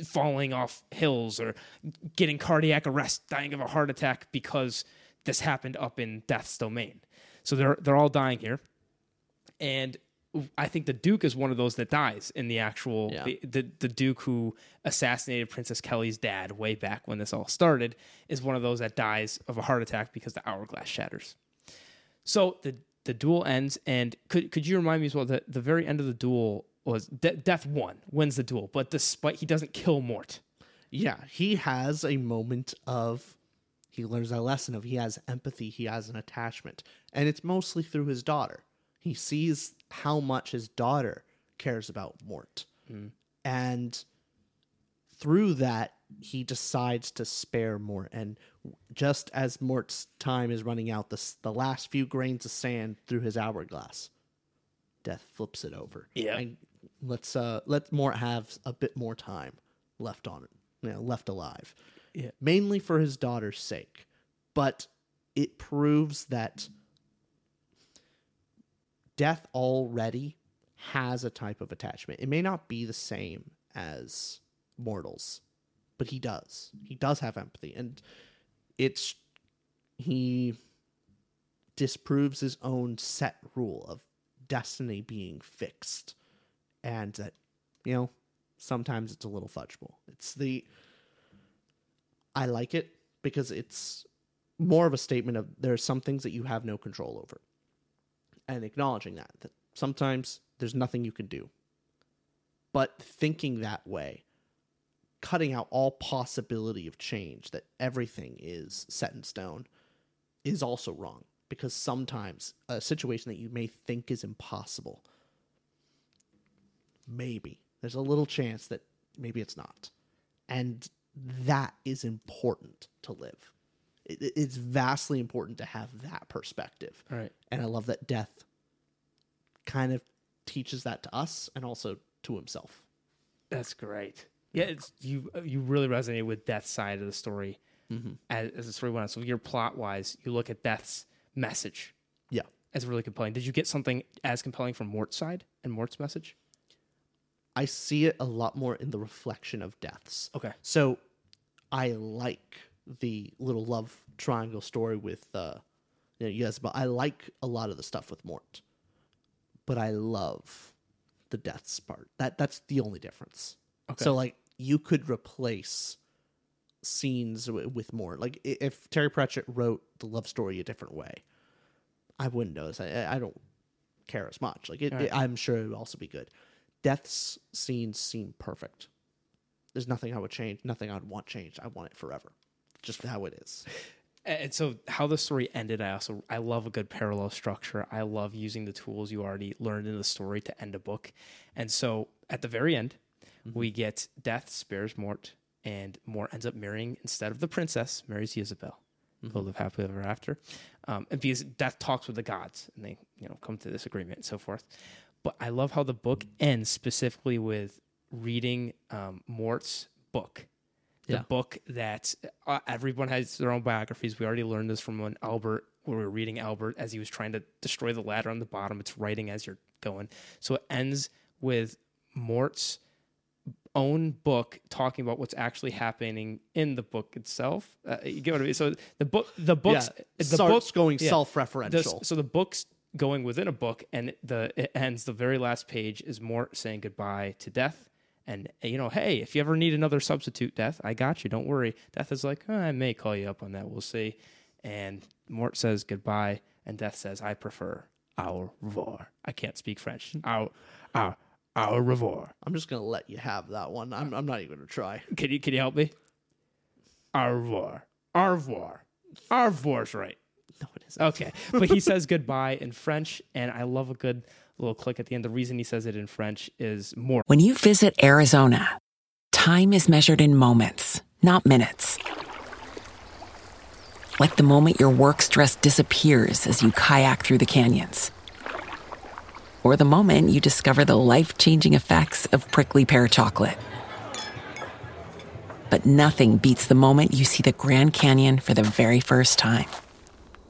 falling off hills or getting cardiac arrest, dying of a heart attack because this happened up in Death's domain. So they're they're all dying here, and I think the Duke is one of those that dies in the actual Yeah. the, the the Duke who assassinated Princess Keli's dad way back when this all started is one of those that dies of a heart attack because the hourglass shatters. So the the duel ends, and could could you remind me as well that the very end of the duel was De- Death One wins the duel, but despite he doesn't kill Mort. yeah. He has a moment of he learns a lesson of he has empathy, he has an attachment, and it's mostly through his daughter. He sees how much his daughter cares about Mort, mm. and through that he decides to spare Mort. And just as Mort's time is running out, the the last few grains of sand through his hourglass, Death flips it over. Yeah. and let's uh let Mort have a bit more time left on it, you know, left alive. Yeah. mainly for his daughter's sake, but it proves that death already has a type of attachment. It may not be the same as mortals, but he does. He does have empathy, and it's he disproves his own set rule of destiny being fixed, and that you know sometimes it's a little fudgeable. It's the I like it because it's more of a statement of there are some things that you have no control over. And acknowledging that that sometimes there's nothing you can do. But thinking that way, cutting out all possibility of change that everything is set in stone is also wrong because sometimes a situation that you may think is impossible maybe there's a little chance that maybe it's not and that is important to live it, it- it's vastly important to have that perspective Right. and i love that death kind of teaches that to us and also to himself That's great. Yeah, it's you. You really resonate with Death's side of the story mm-hmm. as, as the story went on. So, your plot wise, you look at Death's message yeah as really compelling. Did you get something as compelling from Mort's side and Mort's message? I see it a lot more in the reflection of deaths Okay. So I like the little love triangle story with uh you know, yes, but I like a lot of the stuff with Mort. But I love the deaths part. That that's the only difference. Okay. So like you could replace scenes w- with Mort. Like if Terry Pratchett wrote the love story a different way, I wouldn't notice. I, I don't care as much. Like it, it- I'm sure it would also be good. Death's scenes seem perfect. There's nothing I would change, nothing I would want changed. I want it forever. Just how it is. And so, how the story ended, I also I love a good parallel structure. I love using the tools you already learned in the story to end a book. And so, at the very end, we get Death spares Mort, and Mort ends up marrying instead of the princess, marries Ysabell. They'll live happily ever after. Um, and because Death talks with the gods, and they you know come to this agreement and so forth. But I love how the book ends specifically with reading um, Mort's book the Yeah. book that uh, everyone has their own biographies. We already learned this from when Albert, when we were reading Albert as he was trying to destroy the ladder on the bottom. It's writing as you're going. So it ends with Mort's own book talking about what's actually happening in the book itself. Uh, you get what I mean? So the book, the books, yeah, the starts book going yeah. self-referential. So the book's going within a book, and the it ends. The very last page is Mort saying goodbye to death, and you know, hey, if you ever need another substitute, death, I got you. Don't worry. Death is like, "Oh, I may call you up on that. We'll see. And Mort says goodbye, and Death says, I prefer au revoir. I can't speak French. Hmm. Au, au, au revoir. I'm just gonna let you have that one. I'm, I'm not even gonna try. Can you can you help me? Au revoir. Au revoir. Au revoir's right. No, it isn't. Okay. But he says goodbye in French, and I love a good little click at the end. The reason he says it in French is more. When you visit Arizona, time is measured in moments, not minutes. Like the moment your work stress disappears as you kayak through the canyons. Or the moment you discover the life changing effects of prickly pear chocolate. But nothing beats the moment you see the Grand Canyon for the very first time.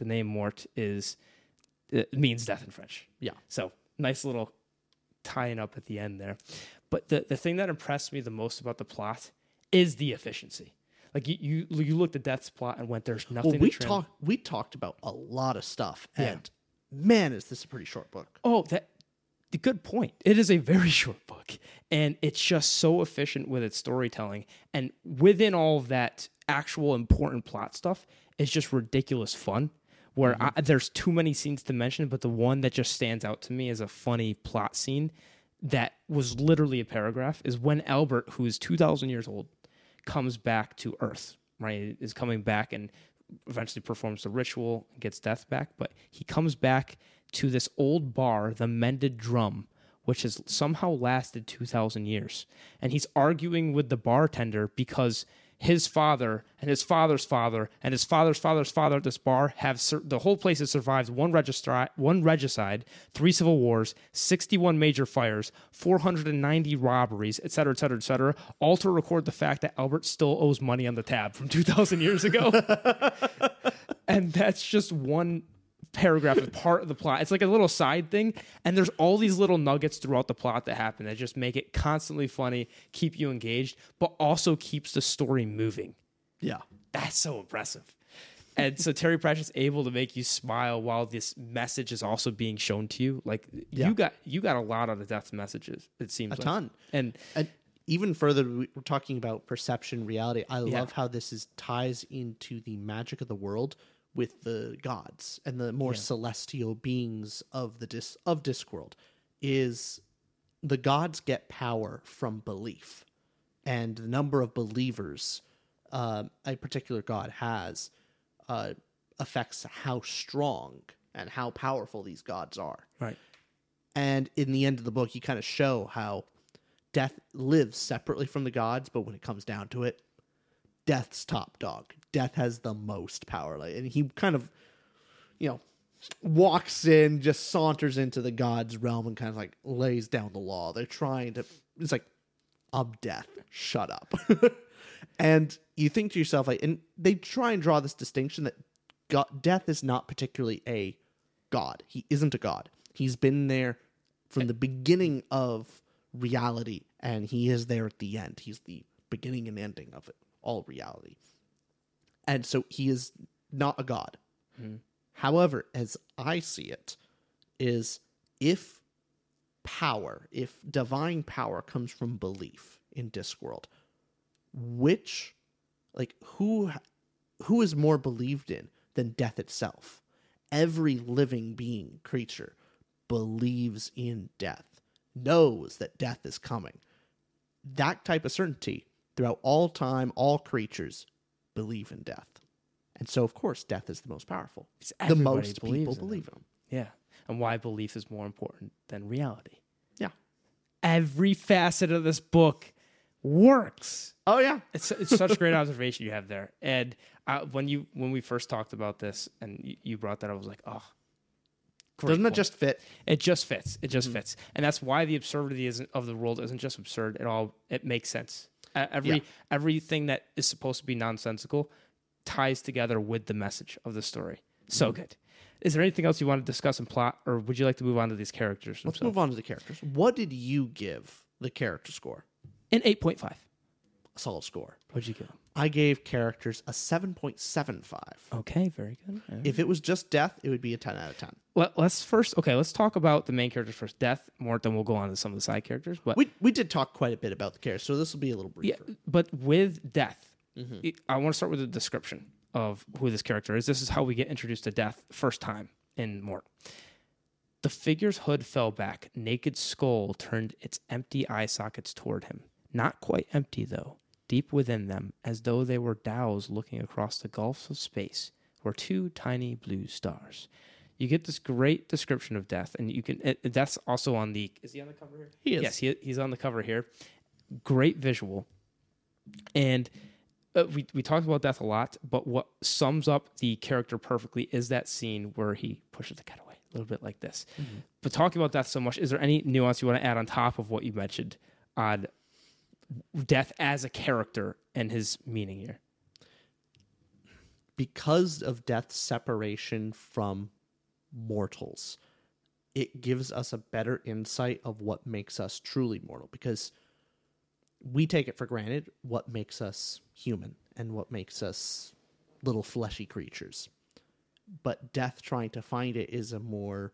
The name Mort is it means death in French. Yeah. So nice little tying up at the end there. But the, the thing that impressed me the most about the plot is the efficiency. Like you you, you looked at Death's plot and went, "There's nothing." Well, we talked we talked about a lot of stuff, Yeah. and man, is this a pretty short book. Oh, that the good point. It is a very short book, and it's just so efficient with its storytelling. And within all of that actual important plot stuff, it's just ridiculous fun. Where mm-hmm. I, there's too many scenes to mention, but the one that just stands out to me as a funny plot scene that was literally a paragraph is when Albert, who is 2,000 years old, comes back to Earth, right? Is coming back and eventually performs the ritual, and gets death back, but he comes back to this old bar, the Mended Drum, which has somehow lasted 2,000 years. And he's arguing with the bartender because his father and his father's father and his father's father's father at this bar have sur- the whole place has survived one registri- one regicide, three civil wars, 61 major fires, 490 robberies, et cetera, et cetera, et cetera, all to record the fact that Albert still owes money on the tab from 2,000 years ago. and that's just one paragraph of part of the plot. It's like a little side thing, and there's all these little nuggets throughout the plot that happen that just make it constantly funny, keep you engaged, but also keeps the story moving. Yeah, That's so impressive. And so Terry Pratchett's able to make you smile while this message is also being shown to you. Like Yeah. you got you got a lot of the death messages. It seems a like. ton. And And even further, we- we're talking about perception, reality. I Yeah. love how this is ties into the magic of the world with the gods and the more celestial beings of the dis of Discworld. Is the gods get power from belief, and the number of believers um, a particular god has uh, affects how strong and how powerful these gods are. right. And in the end of the book, you kind of show how death lives separately from the gods, but when it comes down to it, death's top dog. Death has the most power. Like, and he kind of, you know, walks in, just saunters into the gods' realm and kind of like lays down the law. They're trying to, it's like, I'm death. Shut up. and you think to yourself, like, and they try and draw this distinction that God, death is not particularly a God. He isn't a God. He's been there from the beginning of reality, and he is there at the end. He's the beginning and ending of it, all reality. And so he is not a God. Mm-hmm. However, as I see it, is if power, if divine power comes from belief in Discworld, which like who who is more believed in than death itself? Every living being, creature believes in death, knows that death is coming. That type of certainty throughout all time, all creatures believe in death. And so, of course, death is the most powerful. The most people in believe in them. Yeah. And why belief is more important than reality. Yeah. Every facet of this book works. Oh, yeah. It's it's such great observation you have there. And uh, when you when we first talked about this and you, you brought that, up, I was like, oh, Doesn't it just fit? It just fits. It just fits, and that's why the absurdity isn't of the world isn't just absurd at all. It makes sense. Every Yeah. everything that is supposed to be nonsensical ties together with the message of the story. So Mm-hmm. good. Is there anything else you want to discuss in plot, or would you like to move on to these characters? Let's move on to the characters. What did you give the character score? In eight point five, solid score. what'd you give? I gave characters a 7.75. Okay, very good. Yeah. If it was just death, it would be a 10 out of 10. Let, us first. Okay, let's talk about the main characters first. Death, Mort, then we'll go on to some of the side characters. But We we did talk quite a bit about the characters, so this will be a little Yeah, but with death, Mm-hmm. it- I want to start with a description of who this character is. This is how we get introduced to death first time in Mort. The figure's hood fell back. Naked skull turned its empty eye sockets toward him. Not quite empty, though. Deep within them, as though they were dowels looking across the gulfs of space, were two tiny blue stars. You get this great description of death, and you can. It, that's also on the. Is he on the cover here? He is. Yes, he, he's on the cover here. Great visual, and uh, we we talked about death a lot. But what sums up the character perfectly is that scene where he pushes the cat away, a little bit like this. But talking about death so much, is there any nuance you want to add on top of what you mentioned on death as a character and his meaning here? Because of death's separation from mortals, it gives us a better insight of what makes us truly mortal because we take it for granted what makes us human and what makes us little fleshy creatures. But death trying to find it is a more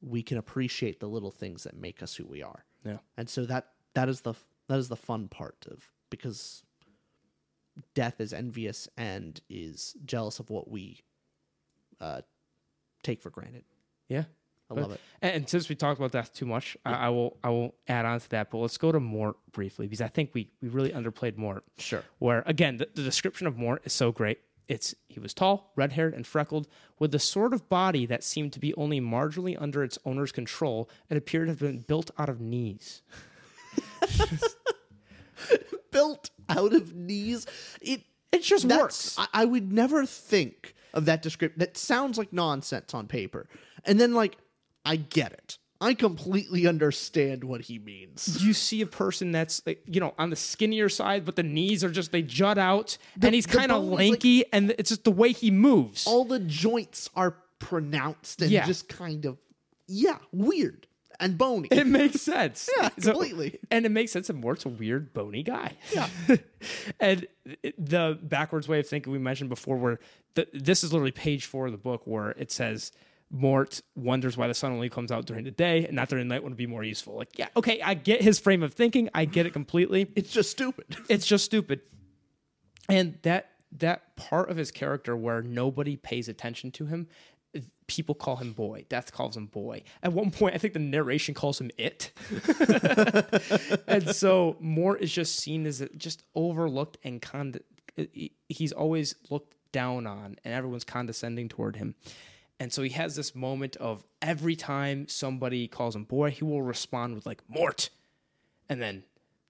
we can appreciate the little things that make us who we are. Yeah. And so that that is the that is the fun part of because death is envious and is jealous of what we uh, take for granted. Yeah. I love it. And, since we talked about death too much, I, I will I will add on to that. But let's go to Mort briefly because I think we we really underplayed Mort. Sure. Where again, the, the description of Mort is so great. It's he was tall, red haired, and freckled, with the sort of body that seemed to be only marginally under its owner's control and appeared to have been built out of knees. Built out of knees. It It just works. I, I would never think of that description. That sounds like nonsense on paper. And then like I get it. I completely understand what he means. you see a person that's you know on the skinnier side, but the knees are just they jut out, and he's kind of bones, like- lanky, and it's just the way he moves. All the joints are pronounced and Yeah. just kind of yeah, weird and bony. It makes sense. Yeah, So- completely. and it makes sense that Mort's a weird, bony guy. Yeah. and the backwards way of thinking we mentioned before, where the, this is literally page four of the book, where it says Mort wonders why the sun only comes out during the day and not during the night would be more useful. Like, yeah, okay, I get his frame of thinking. I get it completely. it's just stupid. It's just stupid. And that that part of his character where nobody pays attention to him, people call him boy. Death calls him boy. At one point, I think the narration calls him it. and so Mort is just seen as just overlooked and con- he's always looked down on, and everyone's condescending toward him. And so he has this moment of every time somebody calls him boy, he will respond with like Mort, and then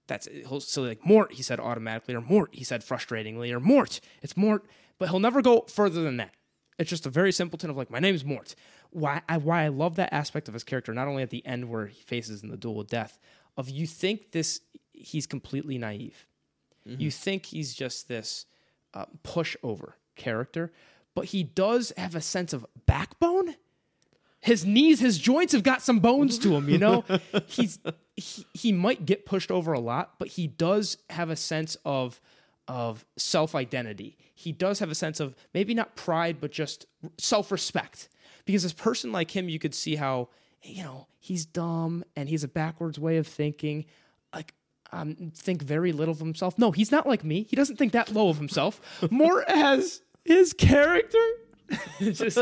that's. He'll so like Mort, he said automatically, or Mort, he said frustratingly, or Mort, it's Mort, but he'll never go further than that. It's just a very simpleton of like, my name's Mort. Why I why I love that aspect of his character, not only at the end where he faces in the duel with death, of you think this he's completely naive. You think he's just this uh, pushover character, but he does have a sense of backbone his knees, his joints have got some bones to him, you know? He's he, he might get pushed over a lot, but he does have a sense of of self-identity. He does have a sense of maybe not pride, but just self-respect. Because this person like him, you could see how, you know, he's dumb and he's a backwards way of thinking. Like um, think very little of himself. No, he's not like me. He doesn't think that low of himself. More as his character. Just,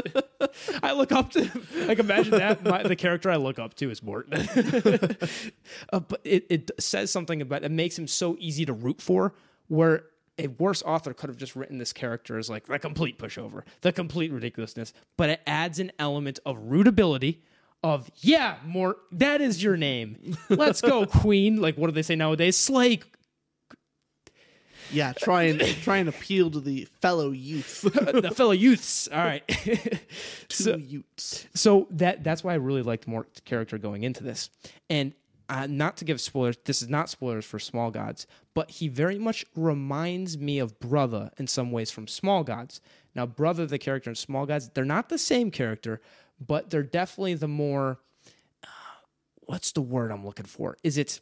I look up to. Like imagine that my, the character I look up to is Morton. uh, but it, it says something about it makes him so easy to root for. Where a worse author could have just written this character as like the complete pushover, the complete ridiculousness. But it adds an element of rootability of yeah, Mort that is your name. Let's go, Queen. Like what do they say nowadays? Slay. Yeah, try and try and appeal to the fellow youth. Uh, the fellow youths. All right. So- youths. so that that's why I really liked Mort's character going into this. And uh, not to give spoilers, this is not spoilers for Small Gods, but he very much reminds me of Brutha in some ways from Small Gods. Now, Brutha, the character in Small Gods, they're not the same character, but they're definitely the more. Uh, what's the word I'm looking for? Is it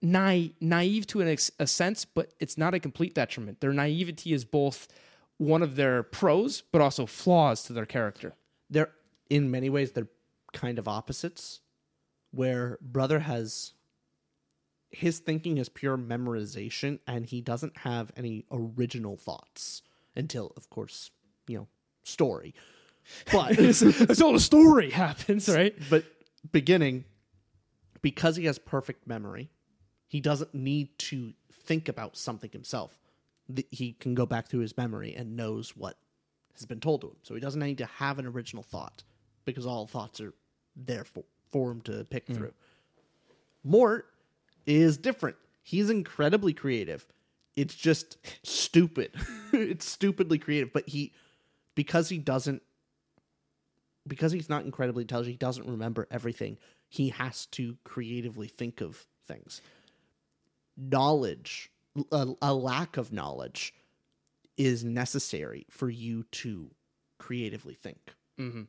naive, naive to ex- a sense, but it's not a complete detriment. Their naivety is both one of their pros, but also flaws to their character. They're in many ways they're kind of opposites. Where Brutha has his thinking is pure memorization and he doesn't have any original thoughts until of course, you know, story. But That's all the story happens, right? but beginning because he has perfect memory he doesn't need to think about something himself he can go back through his memory and knows what has been told to him so he doesn't need to have an original thought because all thoughts are there for, for him to pick through mort is different he's incredibly creative it's just stupid it's stupidly creative but he because he doesn't because he's not incredibly intelligent, he doesn't remember everything. He has to creatively think of things. Knowledge, a, a lack of knowledge, is necessary for you to creatively think. Mm-hmm.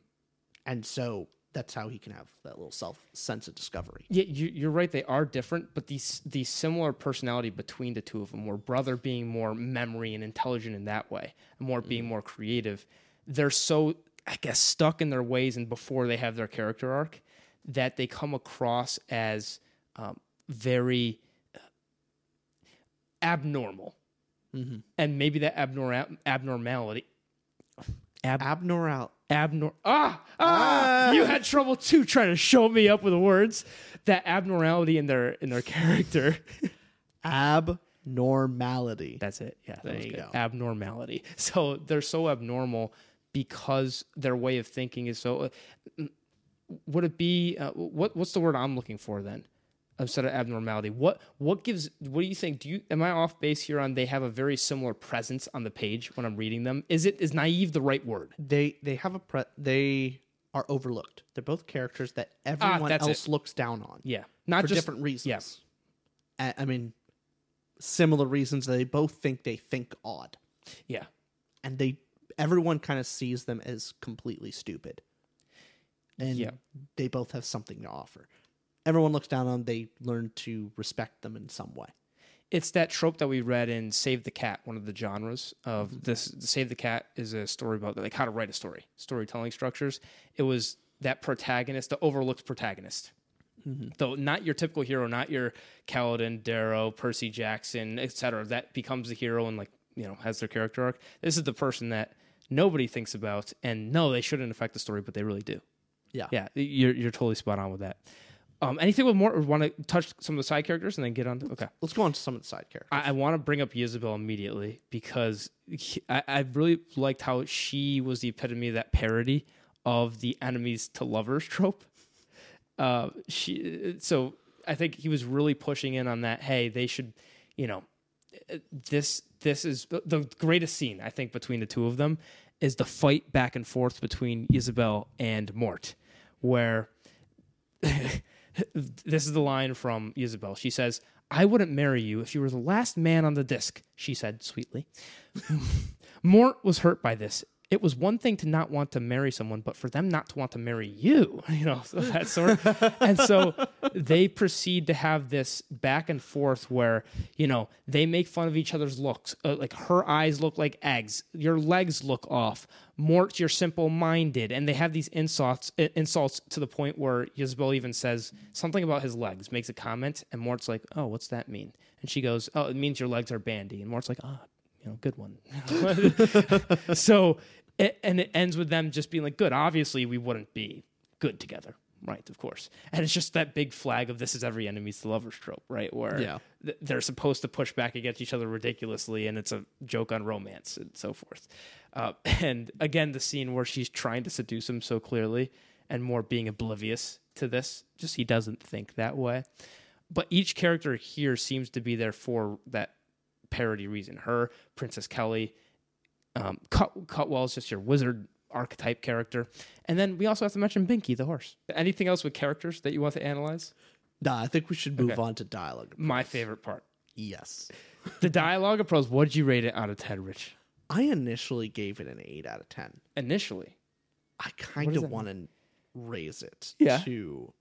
And so that's how he can have that little self sense of discovery. Yeah, you, you're right. They are different, but these the similar personality between the two of them, where Brutha being more memory and intelligent in that way, and Mort being more creative, they're so I guess stuck in their ways and before they have their character arc that they come across as um, very uh, abnormal, and maybe that abnormal abnormality. Ab- Abnormal. Abnor ah, ah! You had trouble too trying to show me up with the words. That abnormality in their in their character. Abnormality. that's it. Yeah There you go. abnormality. So they're so abnormal because their way of thinking is so uh, would it be uh, what what's the word i'm looking for then instead of abnormality what what gives what do you think do you am i off base here on they have a very similar presence on the page when i'm reading them is it is naive the right word they they have a pre- they are overlooked. They're both characters that everyone Ah, else it. looks down on. yeah not for just different reasons. yeah. I, I mean, similar reasons. They both think they think odd, yeah and they everyone kind of sees them as completely stupid. And Yeah. they both have something to offer. Everyone looks down on them. They learn to respect them in some way. it's that trope that we read in Save the Cat, one of the genres of mm-hmm. this. Save the Cat is a story about like how to write a story, storytelling structures. It was that protagonist, the overlooked protagonist. Mm-hmm. Though not your typical hero, not your Kaladin, Darrow, Percy Jackson, etc. That becomes the hero and like you know has their character arc. This is the person that nobody thinks about, and no, they shouldn't affect the story, but they really do. Yeah. Yeah, you're you're totally spot on with that. Um, anything with Mort? Want to touch some of the side characters and then get on? To, okay. Let's go on to some of the side characters. I, I want to bring up Ysabell immediately because he- I, I really liked how she was the epitome of that parody of the enemies to lovers trope. Uh, she so I think he was really pushing in on that. Hey, they should, you know, this this is the greatest scene I think between the two of them is the fight back and forth between Ysabell and Mort, where this is the line from Ysabell. She says, I wouldn't marry you if you were the last man on the disc, she said sweetly. Mort was hurt by this, it was one thing to not want to marry someone, but for them not to want to marry you, you know, so that sort. and so they proceed to have this back and forth where you know they make fun of each other's looks. Uh, like her eyes look like eggs, your legs look off. Mort, you're simple-minded, and they have these insults uh, insults to the point where Ysabell even says something about his legs, makes a comment, and Mort's like, "Oh, what's that mean?" And she goes, "Oh, it means your legs are bandy." And Mort's like, "Ah." you know, good one. so, and it ends with them just being like, good. Obviously, we wouldn't be good together. Right, of course. And it's just that big flag of this is every enemy's the lovers trope, right? Where Yeah. th- they're supposed to push back against each other ridiculously, and it's a joke on romance and so forth. Uh, and again, the scene where she's trying to seduce him so clearly and Mort being oblivious to this, just he doesn't think that way. But each character here seems to be there for that parody reason. Her, Princess Keli, um, Cut, Cutwell is just your wizard archetype character. And then we also have to mention Binky, the horse. Anything else with characters that you want to analyze? Nah, I think we should move Okay. on to dialogue. My favorite part. Yes. The dialogue of prose, what did you rate it out of 10, Rich? I initially gave it an 8 out of 10. Initially. I kind of want to raise it Yeah. to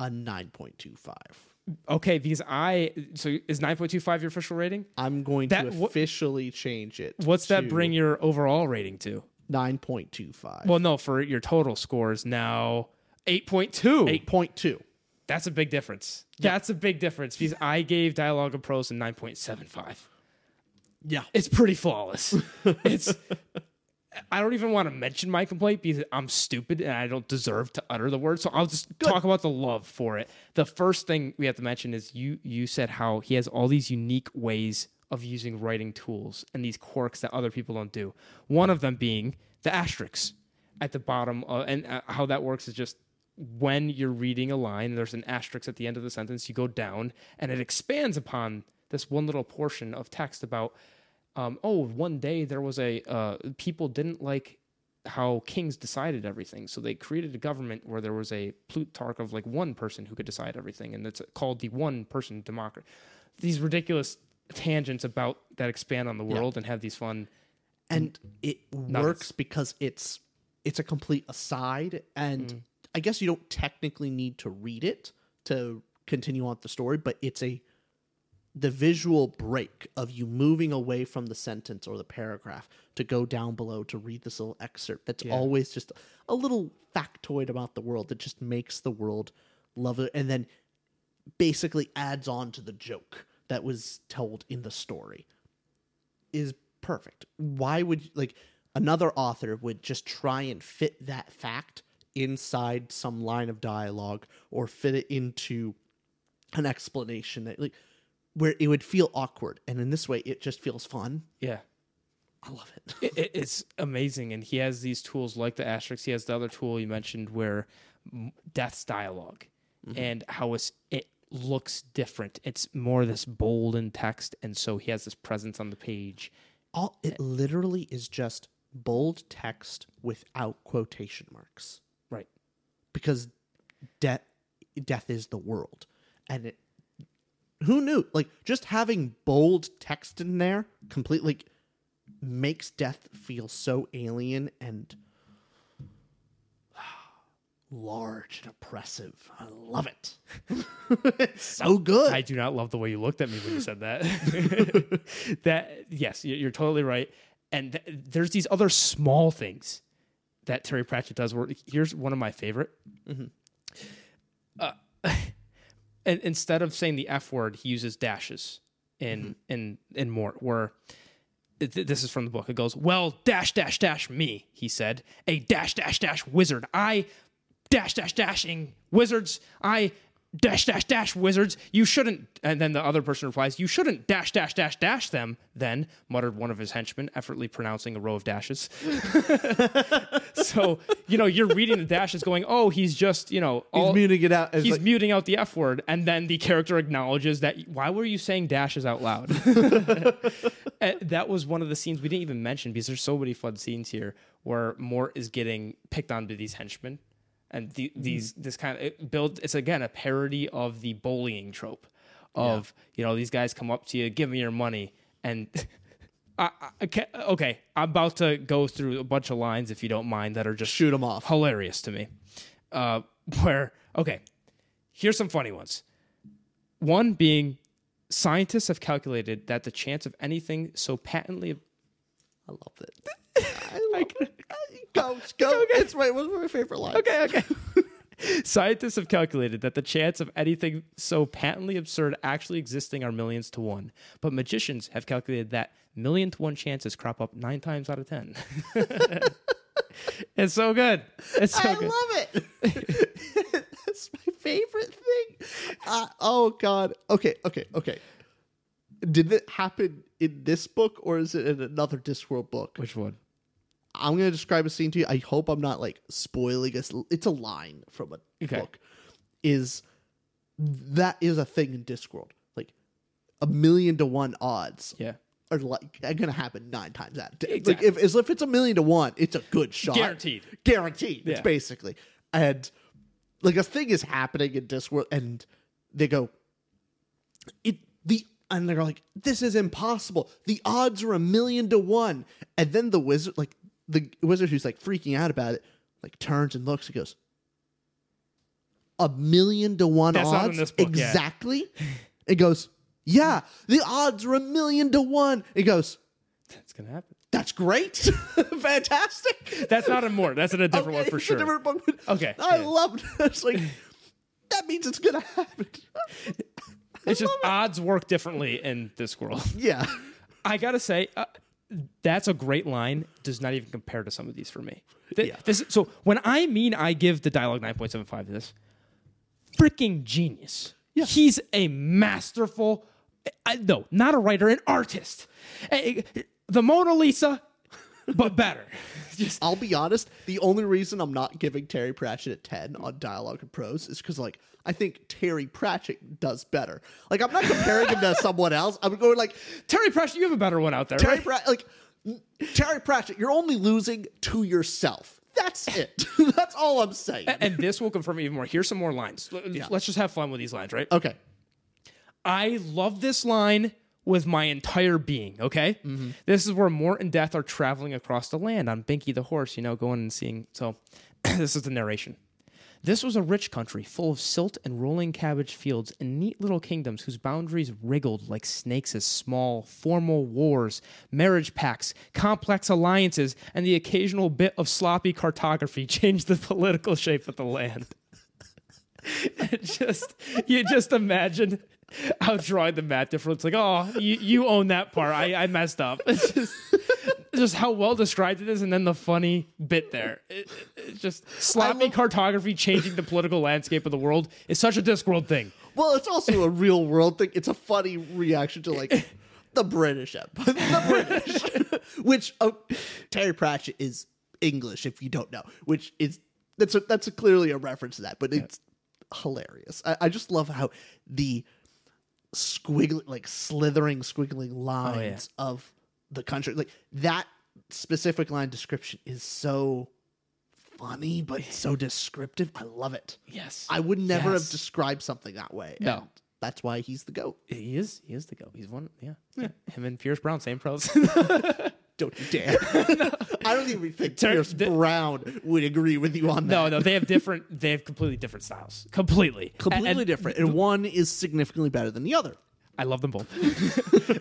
a 9.25. Okay, because I so is 9.25 your official rating? I'm going That- to officially change it. What's that to bring your overall rating to? 9.25. Well, no, for your total scores now 8.2. 8.2. That's a big difference. That's a big difference because I gave Dialogue of Prose a 9.75. Yeah. It's pretty flawless. it's I don't even want to mention my complaint because I'm stupid and I don't deserve to utter the word. So I'll just talk about the love for it. The first thing we have to mention is you you said how he has all these unique ways of using writing tools and these quirks that other people don't do. One of them being the asterisks at the bottom, uh, and uh, how that works is just when you're reading a line, there's an asterisk at the end of the sentence. You go down, and it expands upon this one little portion of text about, um, oh, one day there was a uh, people didn't like how kings decided everything, so they created a government where there was a Plutarch of like one person who could decide everything, and it's called the one person democracy. These ridiculous tangents about that expand on the world and have these fun. and it works because it's it's a complete aside and i guess you don't technically need to read it to continue on with the story but it's a the visual break of you moving away from the sentence or the paragraph to go down below to read this little excerpt that's always just a little factoid about the world that just makes the world love it and then basically adds on to the joke that was told in the story is perfect. Why would like another author would just try and fit that fact inside some line of dialogue or fit it into an explanation that like where it would feel awkward and in this way it just feels fun. Yeah. I love it. it, it- it's amazing and he has these tools like the asterisk he has the other tool you mentioned where death's dialog mm-hmm. and how it's, it looks different it's more this bold in text and so he has this presence on the page All it literally is just bold text without quotation marks. right because death death is the world and it who knew? Like just having bold text in there completely like, makes death feel so alien and large and oppressive. I love it. It's so good. I do not love the way you looked at me when you said that. That yes you- you're totally right. And th- there's these other small things that terry pratchett does where here's one of my favorite uh, and instead of saying the F word, he uses dashes in mm-hmm. in in more where th- this is from the book. It goes, "Well, dash dash dash me," he said, "a dash dash dash wizard. I dash dash dashing wizards. I dash dash dash wizards. You shouldn't." And then the other person replies, "You shouldn't dash dash dash dash them." Then muttered one of his henchmen, effortlessly pronouncing a row of dashes. so you know you're reading the dashes, going, "Oh, he's just you know he's muting it out he's like, muting out the F word, and then the character acknowledges that. Why were you saying dashes out loud? That was one of the scenes we didn't even mention because there's so many fun scenes here where Mort is getting picked on by these henchmen, and the, these this kind of it build. It's again a parody of the bullying trope of you know these guys come up to you, give me your money, and I, I, okay, okay, I'm about to go through a bunch of lines, if you don't mind, that are just shoot them off. hilarious to me. Uh, where okay, here's some funny ones. One being, scientists have calculated that the chance of anything so patently I love it. I love it. Go, go. It's my, one of my favorite lines. Okay, okay. Scientists have calculated that the chance of anything so patently absurd actually existing are millions to one. But magicians have calculated that million to one chances crop up nine times out of ten. it's so good. It's so I good. love it. That's my favorite thing. Uh, oh God. Okay. Okay. Okay. Did it happen in this book or is it in another Discworld book? Which one? I'm going to describe a scene to you. I hope I'm not like spoiling us. It's a line from a Okay. book. Is that is a thing in Discworld? Like a million to one odds Yeah. are like are to happen nine times out. ten. Like if as if it's a million to one, it's a good shot, Guaranteed. guaranteed. It's basically and like a thing is happening in Discworld, and they go, it the and they're like, this is impossible. The odds are a million to one, and then the wizard, like the wizard who's like freaking out about it, like turns and looks and goes, a million to one That's odds not in this book, yeah. exactly. It goes, yeah, the odds are a million to one. It goes, That's gonna happen. that's great, fantastic. That's not in Mort. That's in a different one for it's a sure. different book, Okay, I yeah. loved it. It's like that means it's gonna happen. It's just odds work differently in this world. yeah. I gotta say, uh, that's a great line. Does not even compare to some of these for me. Th- This so when I mean I give the dialogue nine point seven five to this, freaking genius. Yeah. He's a masterful. I, no, not a writer, an artist. Eh, eh, The Mona Lisa, but better. Just I'll be honest. The only reason I'm not giving Terry Pratchett a ten on dialogue and prose is because like I think Terry Pratchett does better. Like I'm not comparing him to someone else. I'm going like Terry Pratchett, you have a better one out there. Terry right? Pratchett. Like Terry Pratchett, you're only losing to yourself. That's it. That's all I'm saying. and this will confirm even more. Here's some more lines. Let's just have fun with these lines, right? Okay. I love this line with my entire being, okay? Mm-hmm. This is where Mort and Death are traveling across the land on Binky the horse, you know, going and seeing. So, this is the narration. This was a rich country full of silt and rolling cabbage fields and neat little kingdoms whose boundaries wriggled like snakes as small, formal wars, marriage pacts, complex alliances, and the occasional bit of sloppy cartography changed the political shape of the land. It just you just imagine how drawing the map difference like oh you, you own that part I, I messed up it's just just how well described it is and then the funny bit there it, just sloppy love- cartography changing the political landscape of the world is such a discworld thing Well, it's also a real world thing. It's a funny reaction to like the British Empire, the British, which oh, Terry Pratchett is English. If you don't know, which is that's a, that's a clearly a reference to that, but it's hilarious. I, I just love how the squiggly, like slithering, squiggling oh, lines of the country, like that specific line description is so funny but so descriptive. I love it. yes I would never Yes. have described something that way. No. and that's why he's the goat. he is he is the GOAT. he's one yeah, him and Pierce Brown same prose Don't you dare! I don't even think Ter- Pierce the- Brown would agree with you on that. no no they have different they have completely different styles completely completely And- and different, and one is significantly better than the other. I love them both.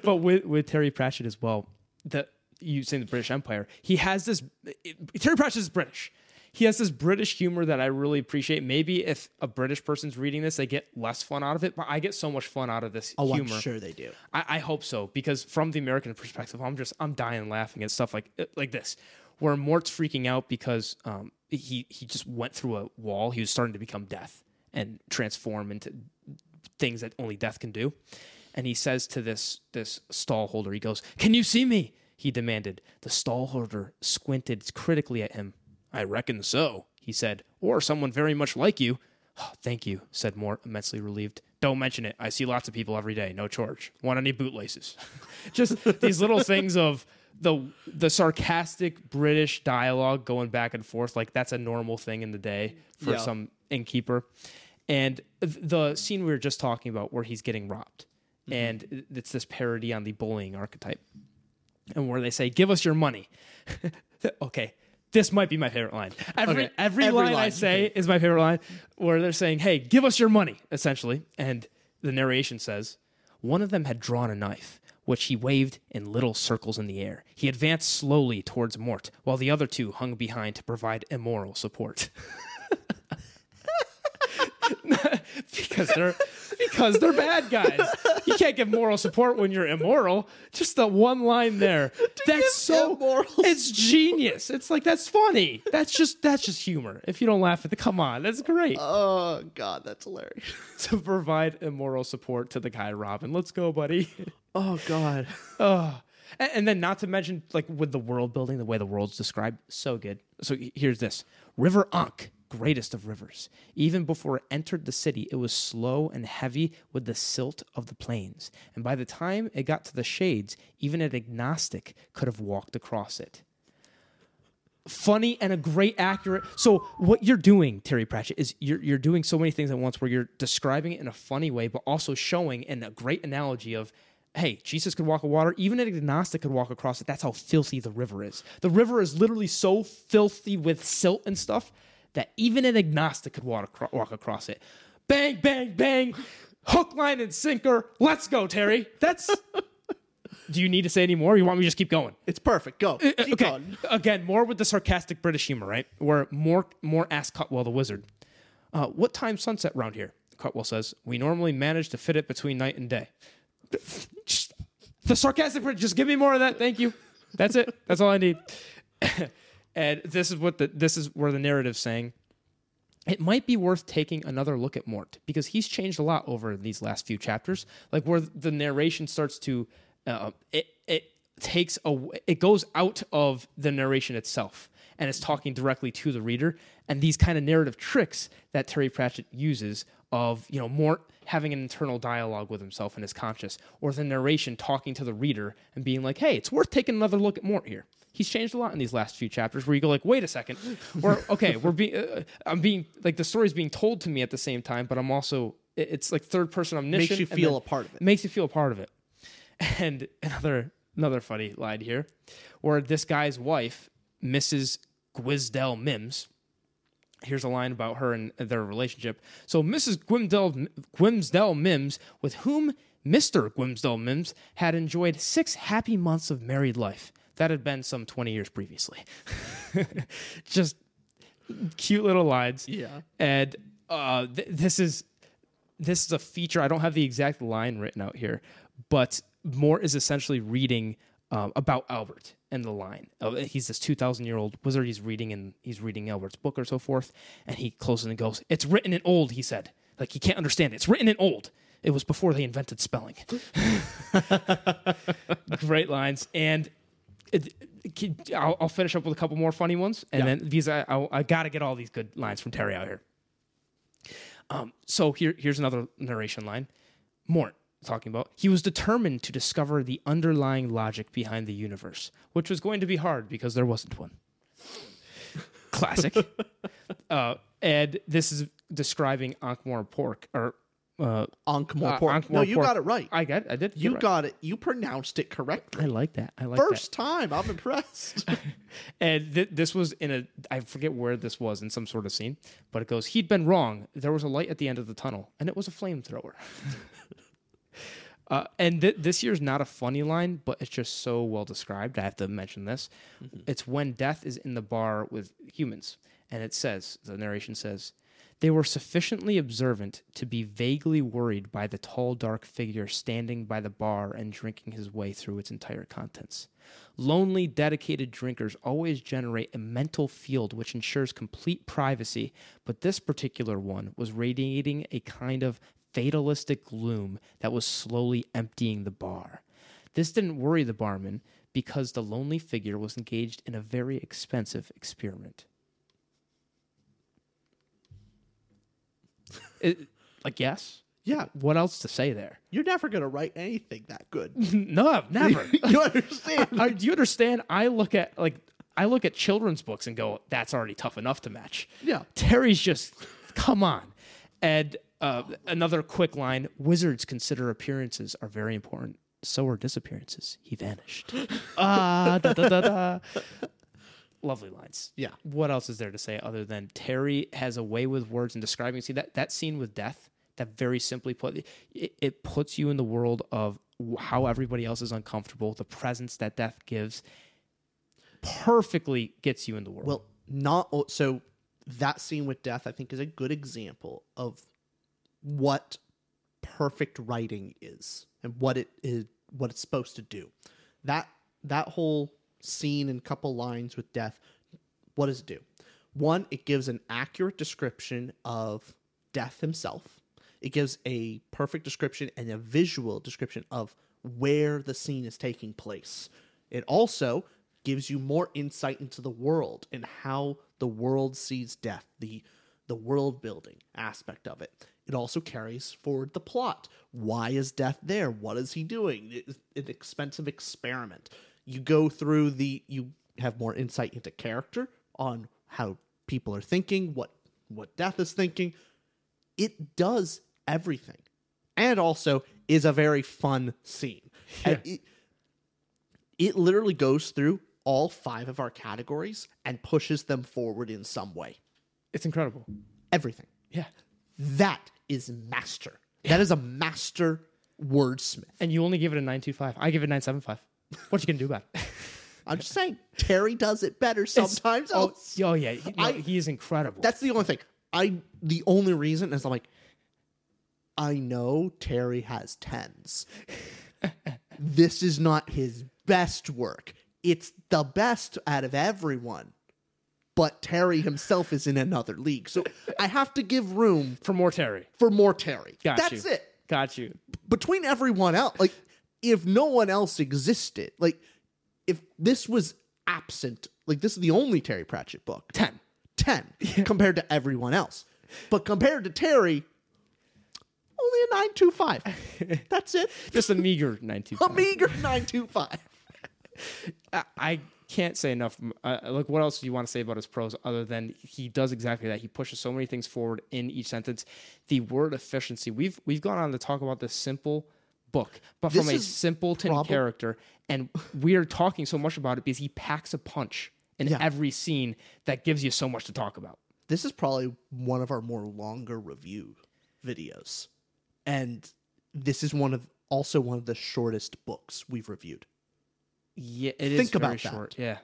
but with with Terry Pratchett as well, the you saying the British Empire, he has this. Terry Pratchett is British. He has this British humor that I really appreciate. Maybe if a British person's reading this, they get less fun out of it. But I get so much fun out of this Oh, humor. I'm sure they do. I, I hope so because from the American perspective, I'm just I'm dying laughing at stuff like like this, where Mort's freaking out because um, he he just went through a wall. He was starting to become death and transform into things that only death can do. And he says to this this stall holder, he goes, "Can you see me?" He demanded. The stall holder squinted critically at him. "I reckon so," he said, "or someone very much like you." "Oh, thank you," said Mort, immensely relieved. Don't mention it. I see lots of people every day. No charge. Want any bootlaces? Just these little things of the the sarcastic British dialogue going back and forth. Like that's a normal thing in the day for Yeah. some innkeeper. And the scene we were just talking about where he's getting robbed. Mm-hmm. And it's this parody on the bullying archetype. and where they say, "Give us your money." okay, this might be my favorite line. Every Okay, every, every line, I line, say is my favorite line, where they're saying, "Hey, give us your money," essentially, and the narration says, "One of them had drawn a knife." Which he waved in little circles in the air. He advanced slowly towards Mort, while the other two hung behind to provide immoral support. because they're because they're bad guys. You can't give moral support when you're immoral. Just the one line there. That's so immoral It's genius. It's like that's funny. That's just that's just humor. If you don't laugh at the come on, that's great. Oh God, that's hilarious. to provide immoral support to the guy Robin. Let's go, buddy. Oh God. Oh. And, and then not to mention like with the world building, the way the world's described, so good. So here's this. River Ankh, greatest of rivers. Even before it entered the city, it was slow and heavy with the silt of the plains. And by the time it got to the shades, even an agnostic could have walked across it. Funny and a great accurate. So what you're doing, Terry Pratchett, is you're you're doing so many things at once where you're describing it in a funny way, but also showing in a great analogy of hey, Jesus could walk on water. Even an agnostic could walk across it. That's how filthy the river is. The river is literally so filthy with silt and stuff that even an agnostic could walk, acro- walk across it. Bang, bang, bang. Hook, line, and sinker. Let's go, Terry. That's. Do you need to say any more? Or you want me to just keep going? It's perfect. Go. Keep okay. going. Again, more with the sarcastic British humor, right? Where Mort Mort asks Cutwell the wizard. Uh, what time sunset round here? Cutwell says we normally manage to fit it between night and day. Just, the sarcastic British. Just give me more of that. Thank you. That's it. That's all I need. and this is what the this is where the narrative's saying. It might be worth taking another look at Mort because he's changed a lot over these last few chapters. Like where the narration starts to, uh, it it takes a it goes out of the narration itself and it's talking directly to the reader. And these kind of narrative tricks that Terry Pratchett uses of you know Mort having an internal dialogue with himself and his conscious, or the narration talking to the reader and being like, "Hey, it's worth taking another look at Mort here." He's changed a lot in these last few chapters where you go like, "Wait a second, or okay, we're being, uh, I'm being like the story's being told to me at the same time, but I'm also it's like third person omniscient. Makes you feel a part of it. Makes you feel a part of it. And another another funny line here, where this guy's wife, Mrs. Gwisdell Mims, here's a line about her and their relationship. So Mrs. Gwimsdell, Gwimsdell Mims, with whom Mr. Gwimsdell Mims had enjoyed six happy months of married life. That had been some 20 years previously. Just cute little lines. Yeah. And uh, th- this is this is a feature. I don't have the exact line written out here, but Mort is essentially reading um, about Albert and the line. Uh, he's this two thousand year old wizard. He's reading and he's reading Albert's book or so forth, and he closes and goes, "It's written in old," he said. Like he can't understand it. It's written in old. It was before they invented spelling. Great lines, and it, it- I'll, I'll finish up with a couple more funny ones, and then these I, I, I got to get all these good lines from Terry out here. Um, so here, here's another narration line. Mort talking about he was determined to discover the underlying logic behind the universe, which was going to be hard because there wasn't one. Classic. uh, and this is describing Ankh-Morpork or uh, Ankh-Morpork. uh, no, you got it right. I got. I did. you right. got it. You pronounced it correctly. I like that. I like First time. I'm impressed. And th- this was in a. I forget where this was in some sort of scene, but it goes. He'd been wrong. There was a light at the end of the tunnel, and it was a flamethrower. Uh, and th- this year's not a funny line, but it's just so well described. I have to mention this. It's when death is in the bar with humans, and it says the narration says they were sufficiently observant to be vaguely worried by the tall, dark figure standing by the bar and drinking his way through its entire contents. Lonely, dedicated drinkers always generate a mental field which ensures complete privacy, but this particular one was radiating a kind of fatalistic gloom that was slowly emptying the bar. This didn't worry the barman because the lonely figure was engaged in a very expensive experiment. It- like, yes? yeah. What else to say there? You're never going to write anything that good. No, never. you understand? I, do you understand? I look at like I look at children's books and go, "That's already tough enough to match." Yeah. Terry's just, come on. And uh, another quick line: Wizards consider appearances are very important so are disappearances. He vanished. ah, da, da, da, da. Lovely lines. Yeah. What else is there to say other than Terry has a way with words and describing? See that that scene with death. That very simply put, it, it puts you in the world of how everybody else is uncomfortable. The presence that death gives perfectly gets you in the world. Well, not so. That scene with death, I think, is a good example of what perfect writing is and what it is, what it's supposed to do. That that whole scene and couple lines with death, what does it do? One, it gives an accurate description of death himself. It gives a perfect description and a visual description of where the scene is taking place. It also gives you more insight into the world and how the world sees death, the the world building aspect of it. It also carries forward the plot. Why is death there? What is he doing? It's an expensive experiment. You go through the you have more insight into character on how people are thinking, what what death is thinking. It does everything. And also is a very fun scene. And it, it literally goes through all five of our categories and pushes them forward in some way. it's incredible. Everything. Yeah. That is master. That is a master wordsmith. And you only give it a 925. I give it 975. What you gonna do about it? I'm just saying, Terry does it better sometimes. oh, oh yeah, he, no, I- he is incredible. That's the only thing. I the only reason is I'm like, I know Terry has tens. this is not his best work. It's the best out of everyone. But Terry himself is in another league. So I have to give room for more Terry. for more Terry. Got That's you. it. Got you. between everyone else, like if no one else existed, like if this was absent, like this is the only Terry Pratchett book, 10. 10 compared to everyone else. But compared to Terry, only a 925. That's it. Just a meager 925. A meager 925. I, I can't say enough. Uh, like, what else do you want to say about his prose other than he does exactly that? He pushes so many things forward in each sentence. The word efficiency. We've we've gone on to talk about this simple book, but This from a simpleton prob- character, and we are talking so much about it because he packs a punch in Yeah. every scene that gives you so much to talk about. This is probably one of our more longer review videos. And this is one of also one of the shortest books we've reviewed. Yeah, it is Think very about that. short. Yeah.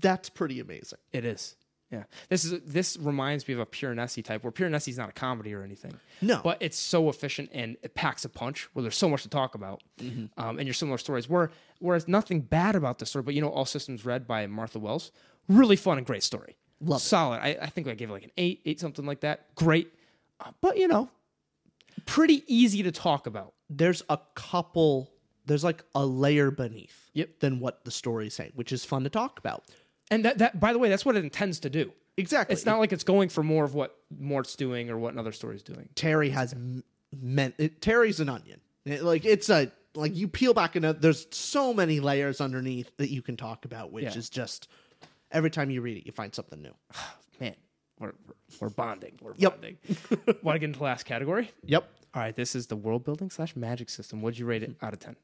That's pretty amazing. It is. Yeah. This is this reminds me of a Piranesi type where Piranesi's not a comedy or anything. No. But it's so efficient and it packs a punch where there's so much to talk about. Mm-hmm. Um, and your similar stories. Where whereas nothing bad about the story, but you know, All Systems Red by Martha Wells. Really fun and great story. Love it. Solid. I, I think I gave it like an eight, eight something like that. Great. Uh, but you know, pretty easy to talk about. there's a couple there's like a layer beneath Yep. than what the story's saying, which is fun to talk about. And that, that by the way, that's what it intends to do. Exactly. It's not like it's going for more of what Mort's doing or what another story's doing. Terry has m- meant it, Terry's an onion. It- like it's a like you peel back and there's so many layers underneath that you can talk about, which Yeah. is just every time you read it, you find something new. man, we're, we're, we're bonding. We're Yep. bonding. Want to get into the last category? Yep. All right, this is the world building slash magic system. What'd you rate it hmm. out of 10?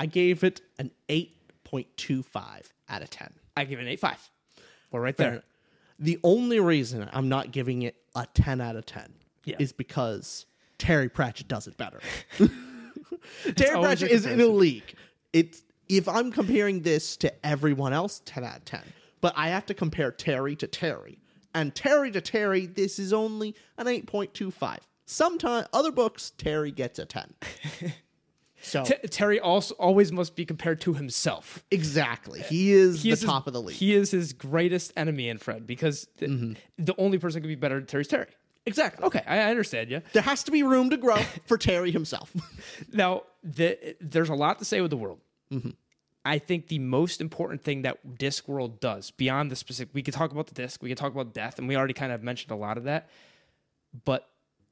I gave it an 8.25 out of 10. I give it an 8.5. We're right there. The only reason I'm not giving it a 10 out of 10 Yeah. is because Terry Pratchett does it better. Terry Pratchett is in a league. It's if I'm comparing this to everyone else, 10 out of 10. But I have to compare Terry to Terry. And Terry to Terry, this is only an 8.25. Sometimes other books, Terry gets a 10. So T- Terry also always must be compared to himself. exactly. He is He the is his- top of the league. He is his greatest enemy in Fred because th- mm-hmm. the only person who can be better than Terry's Terry. exactly. Okay, I, understand you. There has to be room to grow for Terry himself. Now, the, there's a lot to say with the world. Mm-hmm. I think the most important thing that Discworld does beyond the specific, we could talk about the disc, we could talk about death, and we already kind of mentioned a lot of that. But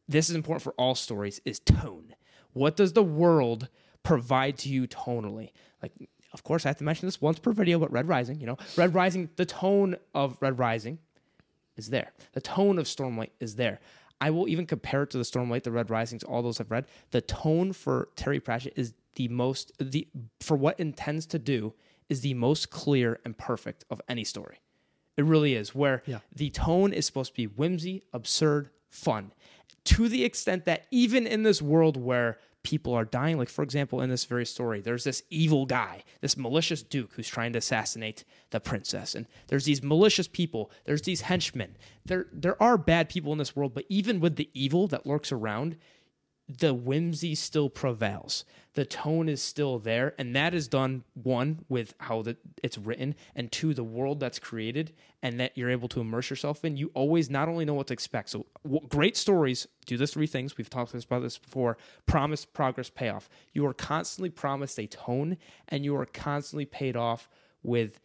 this is important for all stories: is tone. What does the world provide to you tonally? Like, of course, I have to mention this once per video, but Red Rising, you know, Red Rising, the tone of Red Rising is there. The tone of Stormlight is there. I will even compare it to the Stormlight, the Red Risings, all those I've read. The tone for Terry Pratchett is the most the for what intends to do is the most clear and perfect of any story. It really is, where Yeah. the tone is supposed to be whimsy, absurd, fun, to the extent that even in this world where people are dying, like for example, in this very story, there's this evil guy, this malicious duke who's trying to assassinate the princess, and there's these malicious people, there's these henchmen. There, there are bad people in this world, but even with the evil that lurks around, the whimsy still prevails. The tone is still there, and that is done one with how it's written, and two the world that's created, and that you're able to immerse yourself in. You always not only know what to expect. So w- great stories do the three things we've talked about this before: promise, progress, payoff. You are constantly promised a tone, and you are constantly paid off with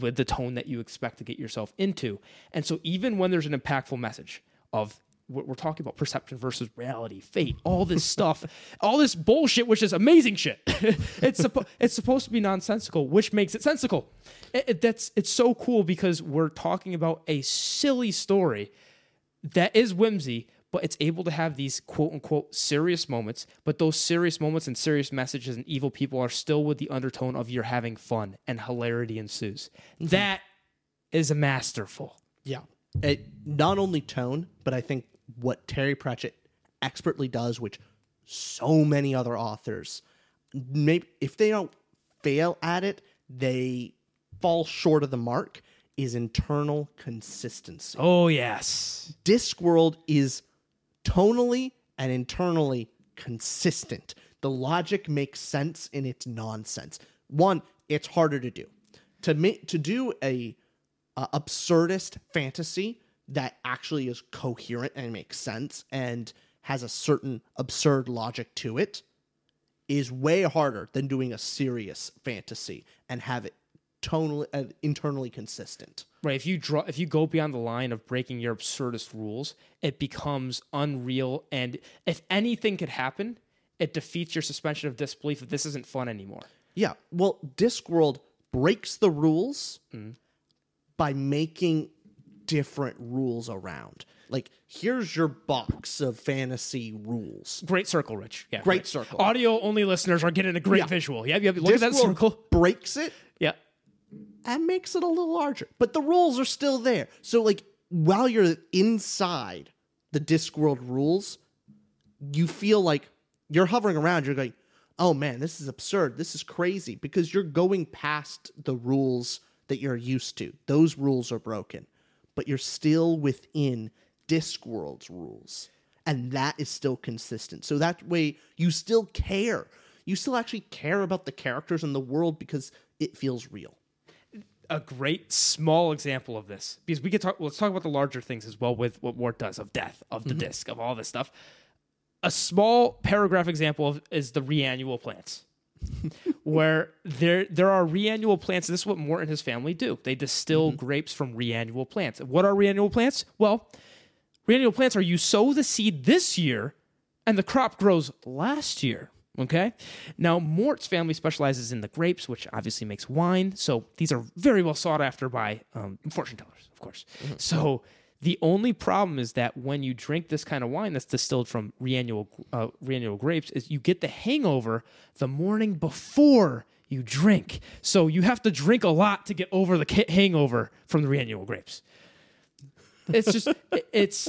with the tone that you expect to get yourself into. And so even when there's an impactful message of we're talking about perception versus reality, fate, all this stuff, all this bullshit, which is amazing shit. it's suppo- it's supposed to be nonsensical, which makes it sensical. It, it- that's it's so cool because we're talking about a silly story that is whimsy, but it's able to have these quote unquote serious moments. But those serious moments and serious messages and evil people are still with the undertone of you're having fun and hilarity ensues. Mm-hmm. That is a masterful. Yeah. It not only tone, but I think what Terry Pratchett expertly does, which so many other authors, maybe if they don't fail at it, they fall short of the mark, is internal consistency. Oh yes. Discworld is tonally and internally consistent. The logic makes sense in its nonsense. One, it's harder to do. To make to do a uh, absurdist fantasy that actually is coherent and makes sense and has a certain absurd logic to it is way harder than doing a serious fantasy and have it tonally uh, internally consistent. Right. If you draw, if you go beyond the line of breaking your absurdist rules, it becomes unreal. And if anything could happen, it defeats your suspension of disbelief that this isn't fun anymore. Yeah. Well, Discworld breaks the rules by making different rules around. Like, here's your box of fantasy rules. Great circle, Rich. Yeah. Great circle. Audio only listeners are getting a great Yeah. visual. Yeah. yeah look at that circle. breaks it Yeah. and makes it a little larger, but the rules are still there. So, like, while you're inside the Discworld rules, you feel like you're hovering around. You're going, oh man, this is absurd. This is crazy because you're going past the rules that you're used to. Those rules are broken, but you're still within Discworld's rules. And that is still consistent. So that way you still care. You still actually care about the characters and the world because it feels real. a great small example of this because we could talk let's talk about the larger things as well with what Wart does of death of the mm-hmm. disc of all this stuff a small paragraph example of, is the reannual plants where there there are reannual plants this is what Mort and his family do they distill grapes from reannual plants what are reannual plants well reannual plants are you sow the seed this year and the crop grows last year. Okay. Now, Mort's family specializes in the grapes, which obviously makes wine. So these are very well sought after by um, fortune tellers, of course. So the only problem is that when you drink this kind of wine that's distilled from reannual, uh, reannual grapes, is you get the hangover the morning before you drink. So you have to drink a lot to get over the hangover from the reannual grapes. It's just, it- it's,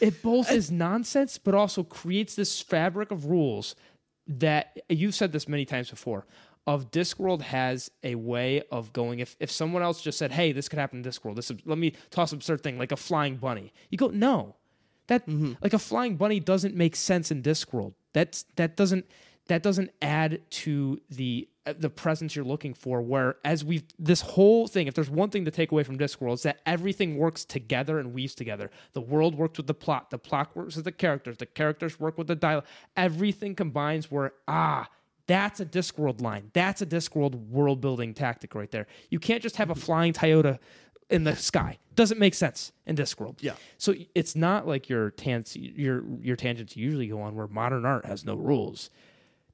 it both is nonsense, but also creates this fabric of rules that you've said this many times before. Of Discworld has a way of going. If if someone else just said, "Hey, this could happen in Discworld," this let me toss an absurd thing like a flying bunny. You go, no, that like a flying bunny doesn't make sense in Discworld. That's that doesn't that doesn't add to the uh, the presence you're looking for. Where as we this whole thing, if there's one thing to take away from Discworld, is that everything works together and weaves together. The world works with the plot. The plot works with the characters. The characters work with the dialogue. Everything combines. Where ah. That's a Discworld line. That's a Discworld world building tactic right there. You can't just have a flying Toyota in the sky. Doesn't make sense in Discworld. Yeah. So it's not like your tans your your tangents usually go on where modern art has no rules.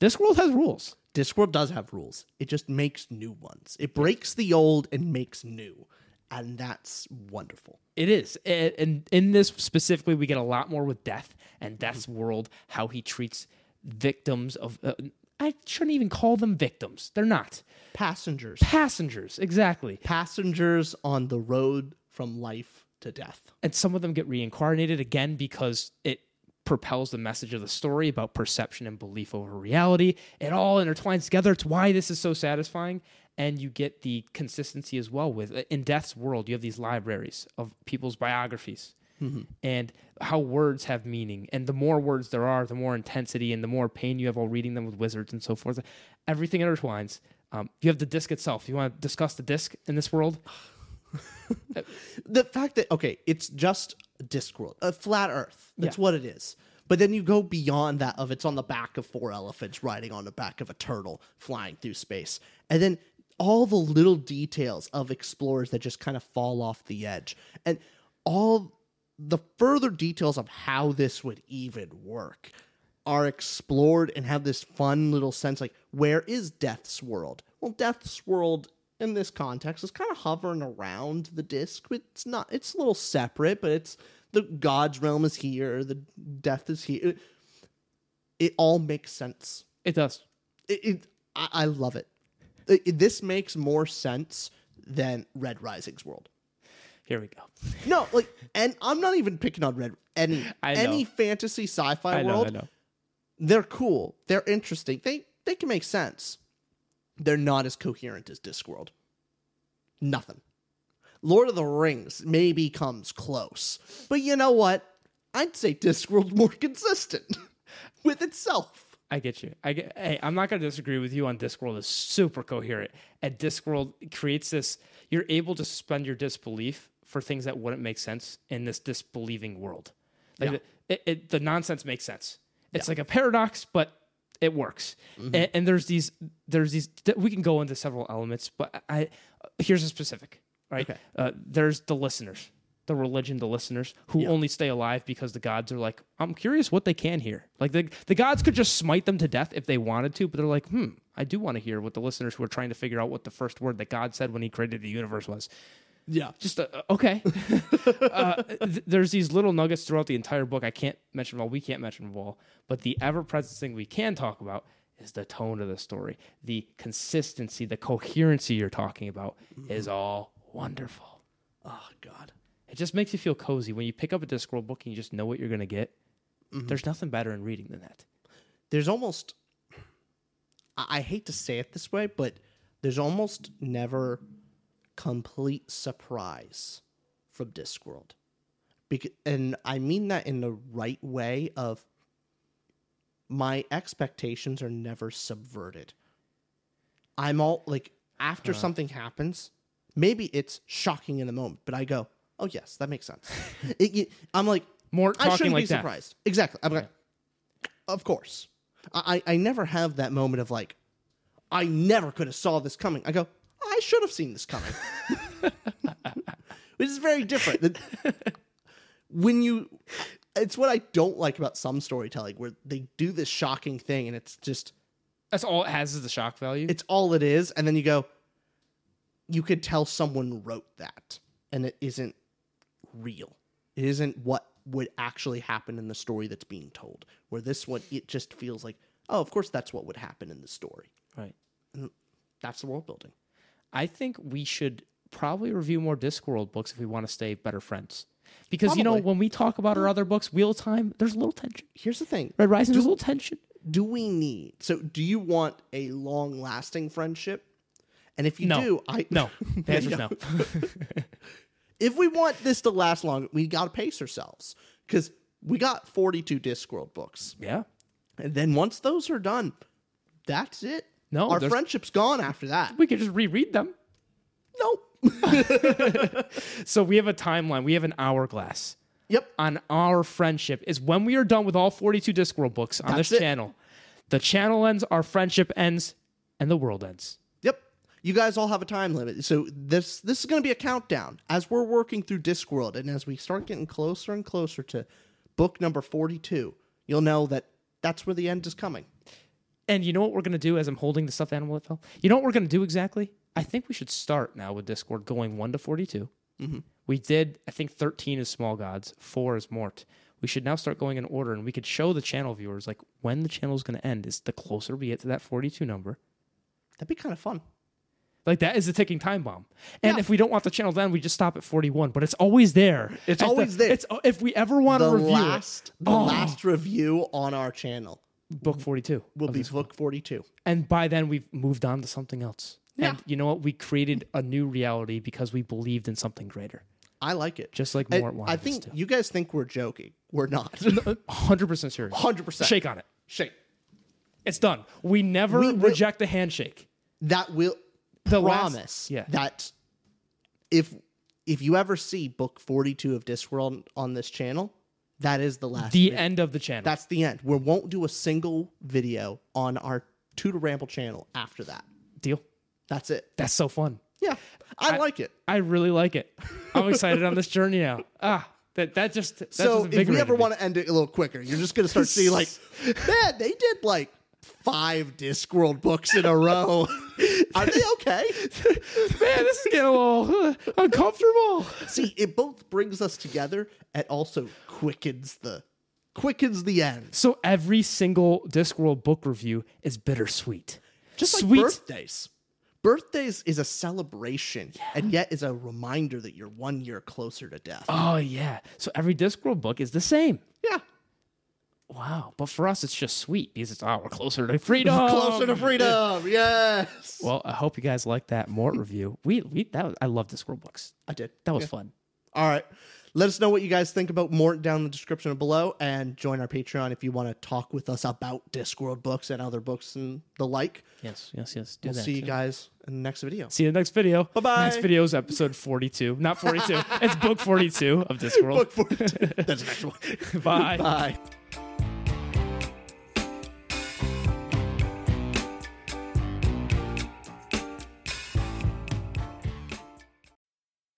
Discworld has rules. Discworld does have rules. It just makes new ones. It breaks the old and makes new. And that's wonderful. It is, and, and in this specifically, we get a lot more with Death and Death's world, how he treats victims of. Uh, I shouldn't even call them victims. They're not Passengers. passengers. Exactly. Passengers on the road from life to death. and some of them get reincarnated again because it propels the message of the story about perception and belief over reality. It all intertwines together. It's why this is so satisfying. And you get the consistency as well with in Death's world, you have these libraries of people's biographies and how words have meaning. And the more words there are, the more intensity and the more pain you have while reading them with wizards and so forth. Everything intertwines. Um, you have the disc itself. You want to discuss the disc in this world? the fact that okay, it's just a Discworld, a flat Earth. That's Yeah. what it is. But then you go beyond that of it's on the back of four elephants riding on the back of a turtle flying through space. And then all the little details of explorers that just kind of fall off the edge. And all the further details of how this would even work are explored and have this fun little sense like where is Death's world? Well, Death's world in this context is kind of hovering around the disc. It's not it's a little separate, but it's the God's realm is here, the death is here. It, it all makes sense. It does. It, it I, I love it. It- it- This makes more sense than Red Rising's world. Here we go. No, like, and I'm not even picking on Red. Any any fantasy sci-fi I know, world, I know. they're cool. They're interesting. They they can make sense. They're not as coherent as Discworld. Nothing. Lord of the Rings maybe comes close, but you know what? I'd say Discworld's more consistent with itself. I get you. I get. Hey, I'm not going to disagree with you on Discworld is super coherent. And Discworld creates this. You're able to suspend your disbelief for things that wouldn't make sense in this disbelieving world. Like Yeah. the, it, it, the nonsense makes sense. It's like a paradox, but it works. Mm-hmm. And, and there's these. There's these. We can go into several elements, but I here's a specific. Right. Okay. Uh, there's the listeners. The religion, the listeners who only stay alive because the gods are like, I'm curious what they can hear. Like the the gods could just smite them to death if they wanted to, but they're like, hmm, I do want to hear what the listeners who are trying to figure out what the first word that God said when He created the universe was. Yeah. Just uh, okay. uh, th- there's these little nuggets throughout the entire book. I can't mention them all. We can't mention them all. But the ever-present thing we can talk about is the tone of the story, the consistency, the coherency you're talking about is all wonderful. Oh God. It just makes you feel cozy when you pick up a Discworld book and you just know what you're going to get. There's nothing better in reading than that. There's almost. I I hate to say it this way, but there's almost never complete surprise from Discworld. Bec- and I mean that in the right way of my expectations are never subverted. I'm all like after something happens, maybe it's shocking in the moment, but I go, "Oh yes, that makes sense." It- it- I'm like More I shouldn't like be that. surprised. Exactly. I'm like, of course. I I never have that moment of like, I never could have saw this coming. I go, I should have seen this coming. Which is very different. When you, it's what I don't like about some storytelling where they do this shocking thing and it's just That's all it has is the shock value. it's all it is, and then you go, you could tell someone wrote that, and it isn't real. It isn't what would actually happen in the story that's being told. Where this one, it just feels like, oh, of course, that's what would happen in the story. right. That's the world building. I think we should probably review more Discworld books if we want to stay better friends. Because you know, when we talk about our other books, Wheel of Time, there's a little tension. Here's the thing: Red Rising, there's a little tension. Do we need? So, do you want a long-lasting friendship? And if you No. do, I No, the answer's no. if we want this to last long, we got to pace ourselves because we got 42 Discworld books. yeah. And then once those are done, that's it. No, our there's- friendship's gone after that. We could just reread them. Nope. So we have a timeline. We have an hourglass yep. on our friendship. Is when we are done with all 42 Discworld books on That's this it. channel. The channel ends, our friendship ends, and the world ends. Yep. You guys all have a time limit. So this this is going to be a countdown as we're working through Discworld and as we start getting closer and closer to book number 42, you'll know that that's where the end is coming. And you know what we're going to do as I'm holding the stuffed animal that fell? You know what we're going to do exactly? I think we should start now with Discworld going 1 to 42. Mm-hmm. We did, I think 13 is Small Gods, 4 is Mort. we should now start going in order and we could show the channel viewers like when the channel is going to end is the closer we get to that 42 number. That'd be kind of fun. Like that is a ticking time bomb. And Yeah. if we don't want the channel then we just stop at 41, but it's always there. It's At the- always there. It's if we ever want to review last, the Oh. last review on our channel it, book 42 will be this- book 42. and by then we've moved on to something else. Yeah. And you know what? We created a new reality because we believed in something greater. I like it. Just like And Mort wanted I think to. you guys think we're joking. We're not. 100% uh, serious. 100%. Shake on it. Shake. It's done. We never We will- reject a handshake. That will The last- promise yeah. that if if you ever see book 42 of Discworld on this channel, that is the last The video. end of the channel. That's the end. We won't do a single video on our Two to Ramble channel after that. deal. That's it. That's so fun. Yeah. I, like it. I really like it. I'm excited on this journey now. Ah, that that just that so just if we ever want to end it a little quicker, you're just gonna start seeing like, man, they did like five Discworld books in a row. Are they okay? man, this is getting a little uncomfortable. See, it both brings us together and also quickens the quickens the end. So every single Discworld book review is bittersweet. Just like Sweet. birthdays. Birthdays is a celebration and yet is a reminder that you're one year closer to death. Oh yeah. So every Discworld book is the same. yeah. Wow. But for us, it's just sweet because it's oh, we're closer to freedom. Closer to freedom. Yes. Well, I hope you guys like that Mort review. We we that was, I love Discworld books. I did. That was Yeah. fun. All right. Let us know what you guys think about Mort down in the description below and join our Patreon if you want to talk with us about Discworld books and other books and the like. Yes, yes, yes. Do We'll that. see you guys in the next video. See you in the next video. Bye-bye. Next video is episode 42. Not 42. it's book 42 of Discworld. Book 42. That's the next one. Bye. Bye.